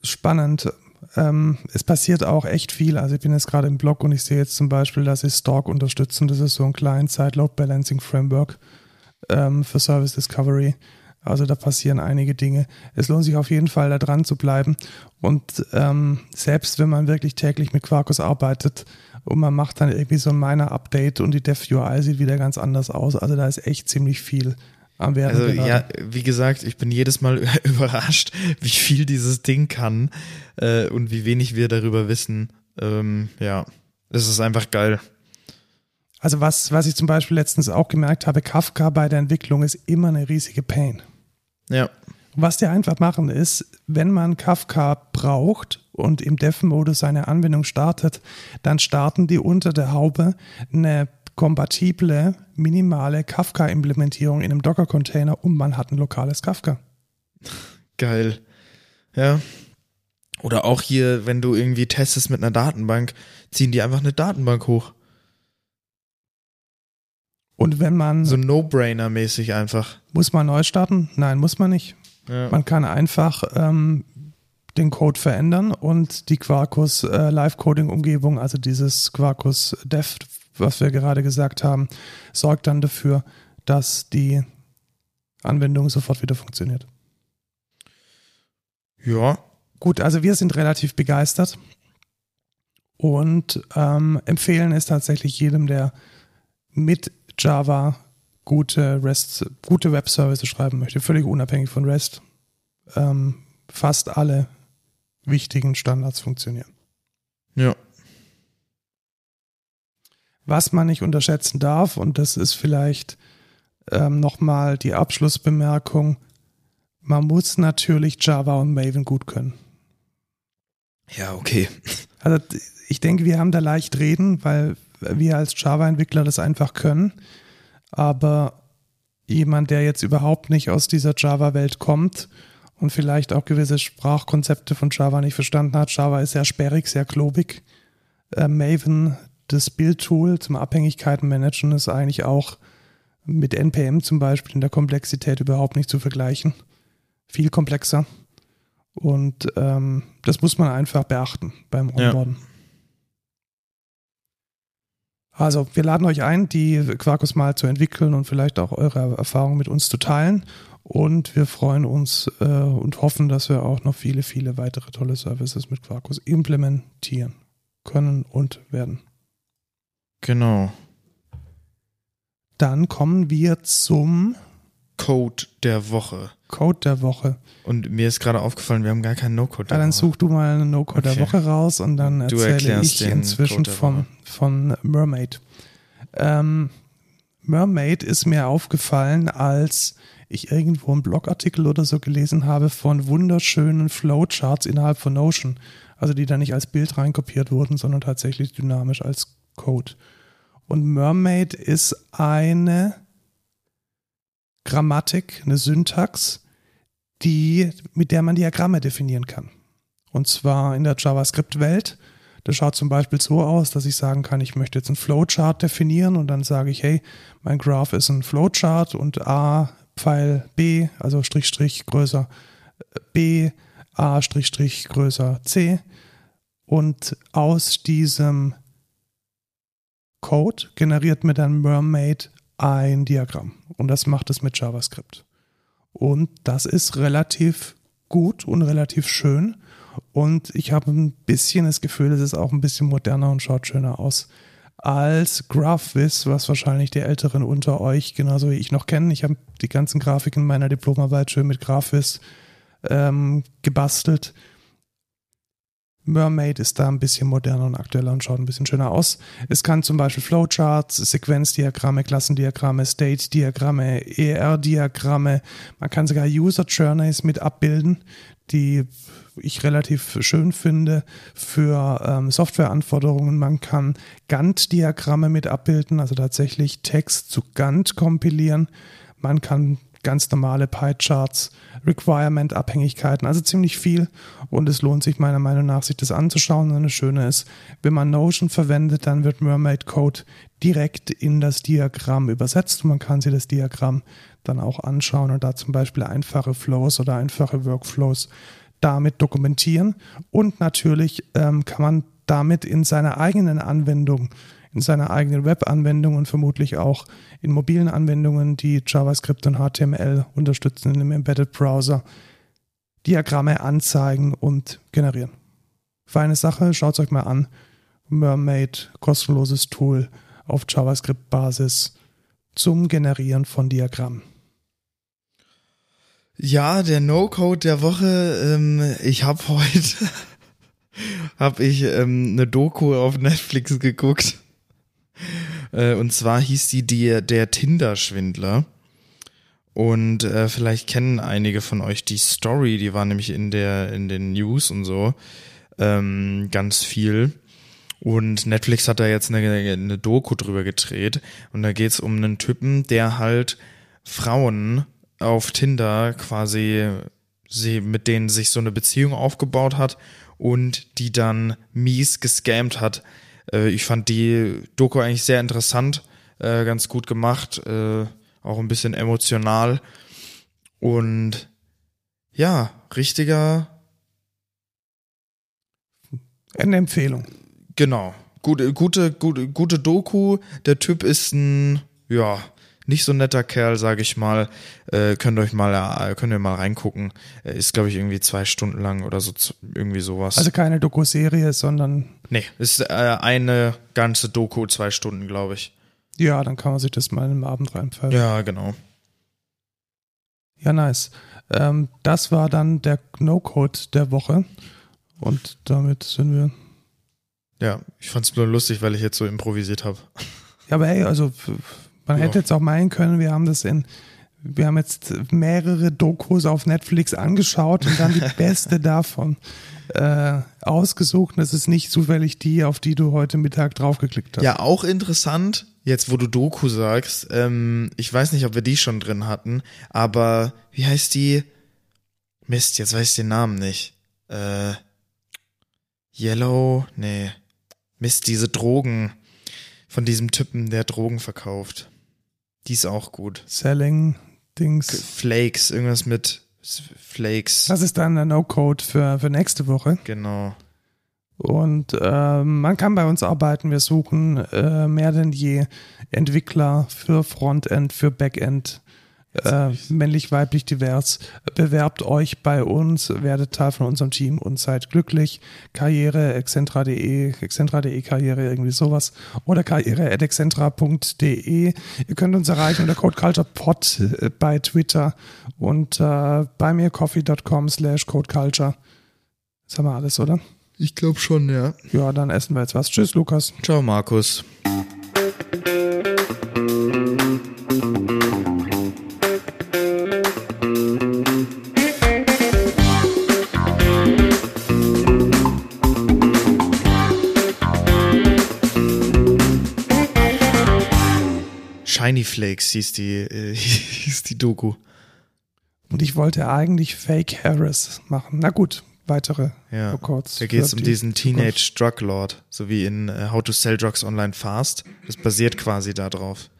Spannend. Ähm, es passiert auch echt viel. Also ich bin jetzt gerade im Blog und ich sehe jetzt zum Beispiel, dass sie Stork unterstützen. Das ist so ein Client-Side-Load-Balancing-Framework ähm, für Service Discovery. Also da passieren einige Dinge. Es lohnt sich auf jeden Fall, da dran zu bleiben. Und ähm, selbst wenn man wirklich täglich mit Quarkus arbeitet und man macht dann irgendwie so ein Miner-Update und die Dev-UI sieht wieder ganz anders aus. Also da ist echt ziemlich viel. Also gerade. ja, wie gesagt, ich bin jedes Mal überrascht, wie viel dieses Ding kann äh, und wie wenig wir darüber wissen. Ähm, ja, es ist einfach geil. Also was, was ich zum Beispiel letztens auch gemerkt habe, Kafka bei der Entwicklung ist immer eine riesige Pain. Ja. Was die einfach machen ist, wenn man Kafka braucht und im Dev-Modus seine Anwendung startet, dann starten die unter der Haube eine kompatible, minimale Kafka-Implementierung in einem Docker-Container und man hat ein lokales Kafka. Geil. Ja. Oder auch hier, wenn du irgendwie testest mit einer Datenbank, ziehen die einfach eine Datenbank hoch. Und wenn man. So No-Brainer-mäßig einfach. Muss man neu starten? Nein, muss man nicht. Ja. Man kann einfach ähm, den Code verändern und die Quarkus äh, Live-Coding-Umgebung, also dieses Quarkus Dev, was wir gerade gesagt haben, sorgt dann dafür, dass die Anwendung sofort wieder funktioniert. Ja. Gut, also wir sind relativ begeistert und ähm, empfehlen es tatsächlich jedem, der mit Java gute REST, gute Web-Services schreiben möchte, völlig unabhängig von REST. Ähm, fast alle wichtigen Standards funktionieren. Ja. Was man nicht unterschätzen darf, und das ist vielleicht ähm, nochmal die Abschlussbemerkung, man muss natürlich Java und Maven gut können. Ja, okay. Also ich denke, wir haben da leicht reden, weil wir als Java-Entwickler das einfach können. Aber jemand, der jetzt überhaupt nicht aus dieser Java-Welt kommt und vielleicht auch gewisse Sprachkonzepte von Java nicht verstanden hat, Java ist sehr sperrig, sehr klobig. Äh, Maven, das Build-Tool zum Abhängigkeiten managen, ist eigentlich auch mit NPM zum Beispiel in der Komplexität überhaupt nicht zu vergleichen. Viel komplexer. Und ähm, das muss man einfach beachten beim Onboarden. Ja. Also wir laden euch ein, die Quarkus mal zu entwickeln und vielleicht auch eure Erfahrungen mit uns zu teilen. Und wir freuen uns äh, und hoffen, dass wir auch noch viele, viele weitere tolle Services mit Quarkus implementieren können und werden. Genau. Dann kommen wir zum Code der Woche. Code der Woche. Und mir ist gerade aufgefallen, wir haben gar keinen No-Code der ja, dann such du mal einen No-Code okay. der Woche raus und dann erzähle ich inzwischen von, von Mermaid. Ähm, Mermaid ist mir aufgefallen, als ich irgendwo einen Blogartikel oder so gelesen habe von wunderschönen Flowcharts innerhalb von Notion. Also die da nicht als Bild reinkopiert wurden, sondern tatsächlich dynamisch als Code. Und Mermaid ist eine Grammatik, eine Syntax, die, mit der man Diagramme definieren kann. Und zwar in der JavaScript-Welt. Das schaut zum Beispiel so aus, dass ich sagen kann, ich möchte jetzt einen Flowchart definieren und dann sage ich, hey, mein Graph ist ein Flowchart und A Pfeil B, also Strich Strich größer B, A Strich Strich größer C. Und aus diesem Code generiert mir dann Mermaid ein Diagramm. Und das macht es mit JavaScript. Und das ist relativ gut und relativ schön. Und ich habe ein bisschen das Gefühl, es ist auch ein bisschen moderner und schaut schöner aus als GraphViz, was wahrscheinlich die Älteren unter euch genauso wie ich noch kennen. Ich habe die ganzen Grafiken meiner Diplomarbeit schön mit GraphViz ähm, gebastelt. Mermaid ist da ein bisschen moderner und aktueller und schaut ein bisschen schöner aus. Es kann zum Beispiel Flowcharts, Sequenzdiagramme, Klassendiagramme, ich relativ schön finde für ähm, Softwareanforderungen. Man kann Gantt-Diagramme mit abbilden, also tatsächlich Text zu Gantt kompilieren. Man kann ganz normale Pie-Charts, Requirement-Abhängigkeiten, also ziemlich viel. Und es lohnt sich meiner Meinung nach, sich das anzuschauen. Und das Schöne ist, wenn man Notion verwendet, dann wird Mermaid Code direkt in das Diagramm übersetzt und man kann sich das Diagramm dann auch anschauen und da zum Beispiel einfache Flows oder einfache Workflows damit dokumentieren. Und natürlich ähm, kann man damit in seiner eigenen Anwendung in seiner eigenen Web-Anwendung und vermutlich auch in mobilen Anwendungen, die JavaScript und HTML unterstützen in einem Embedded Browser, Diagramme anzeigen und generieren. Feine Sache, schaut es euch mal an. Mermaid, kostenloses Tool auf JavaScript-Basis zum Generieren von Diagrammen. Ja, der No-Code der Woche. Ähm, ich habe heute hab ich ähm, eine Doku auf Netflix geguckt äh, und zwar hieß sie die, der Tinder-Schwindler. Und äh, vielleicht kennen einige von euch die Story, die war nämlich in der in den News und so ähm, ganz viel. Und Netflix hat da jetzt eine, eine Doku drüber gedreht. Und da geht's um einen Typen, der halt Frauen auf Tinder quasi sie, mit denen sich so eine Beziehung aufgebaut hat und die dann mies gescammt hat äh, ich fand die Doku eigentlich sehr interessant, äh, ganz gut gemacht, äh, auch ein bisschen emotional. Und ja, richtiger. Eine Empfehlung. Genau. Gute, gute, gute, gute Doku. Der Typ ist ein, ja, nicht so netter Kerl, sage ich mal. Äh, könnt euch mal, äh, könnt ihr mal reingucken. Ist, glaube ich, irgendwie zwei Stunden lang oder so, irgendwie sowas. Also keine Doku-Serie, sondern. Nee, ist äh, eine ganze Doku, zwei Stunden, glaube ich. Ja, dann kann man sich das mal einem Abend reinpfeifen. Ja, genau. Ja, nice. Ähm, das war dann der No-Code der Woche. Und damit sind wir. Ja, ich fand es nur lustig, weil ich jetzt so improvisiert habe. Ja, aber hey, also man ja. hätte jetzt auch meinen können, wir haben das in, wir haben jetzt mehrere Dokus auf Netflix angeschaut und dann die beste davon äh, ausgesucht. Und das ist nicht zufällig die, auf die du heute Mittag draufgeklickt hast. Ja, auch interessant, jetzt wo du Doku sagst, ähm, ich weiß nicht, ob wir die schon drin hatten, aber wie heißt die? Mist, jetzt weiß ich den Namen nicht. Äh, Yellow, nee. Mist, diese Drogen von diesem Typen, der Drogen verkauft. Die ist auch gut. Selling Dings. Flakes, irgendwas mit Flakes. Das ist dann der No-Code für, für nächste Woche. Genau. Und äh, man kann bei uns arbeiten. Wir suchen äh, mehr denn je Entwickler für Frontend, für Backend, äh, männlich, weiblich, divers. Bewerbt euch bei uns, werdet Teil von unserem Team und seid glücklich. Karriere, excentra.de, excentra.de Karriere, irgendwie sowas. Oder karriere.excentra.de. Ihr könnt uns erreichen unter Code Culture Pod äh, bei Twitter und äh, bei mir coffee.com slash codeculture. Das haben wir alles, oder? Ich glaube schon, ja. Ja, dann essen wir jetzt was. Tschüss, Lukas. Ciao, Markus. Shiny Flakes hieß die, äh, hieß die Doku. Und ich wollte eigentlich Fake Harris machen. Na gut, weitere ja. Records. Da geht es um diesen Teenage Drug Lord, so wie in uh, How to Sell Drugs Online Fast. Das basiert quasi darauf.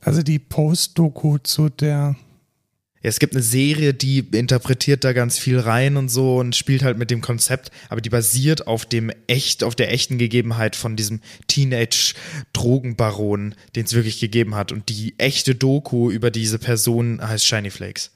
Also die Post-Doku zu der es gibt eine Serie, die interpretiert da ganz viel rein und so und spielt halt mit dem Konzept, aber die basiert auf dem echt, auf der echten Gegebenheit von diesem Teenage-Drogenbaron, den es wirklich gegeben hat. Und die echte Doku über diese Person heißt Shiny Flakes.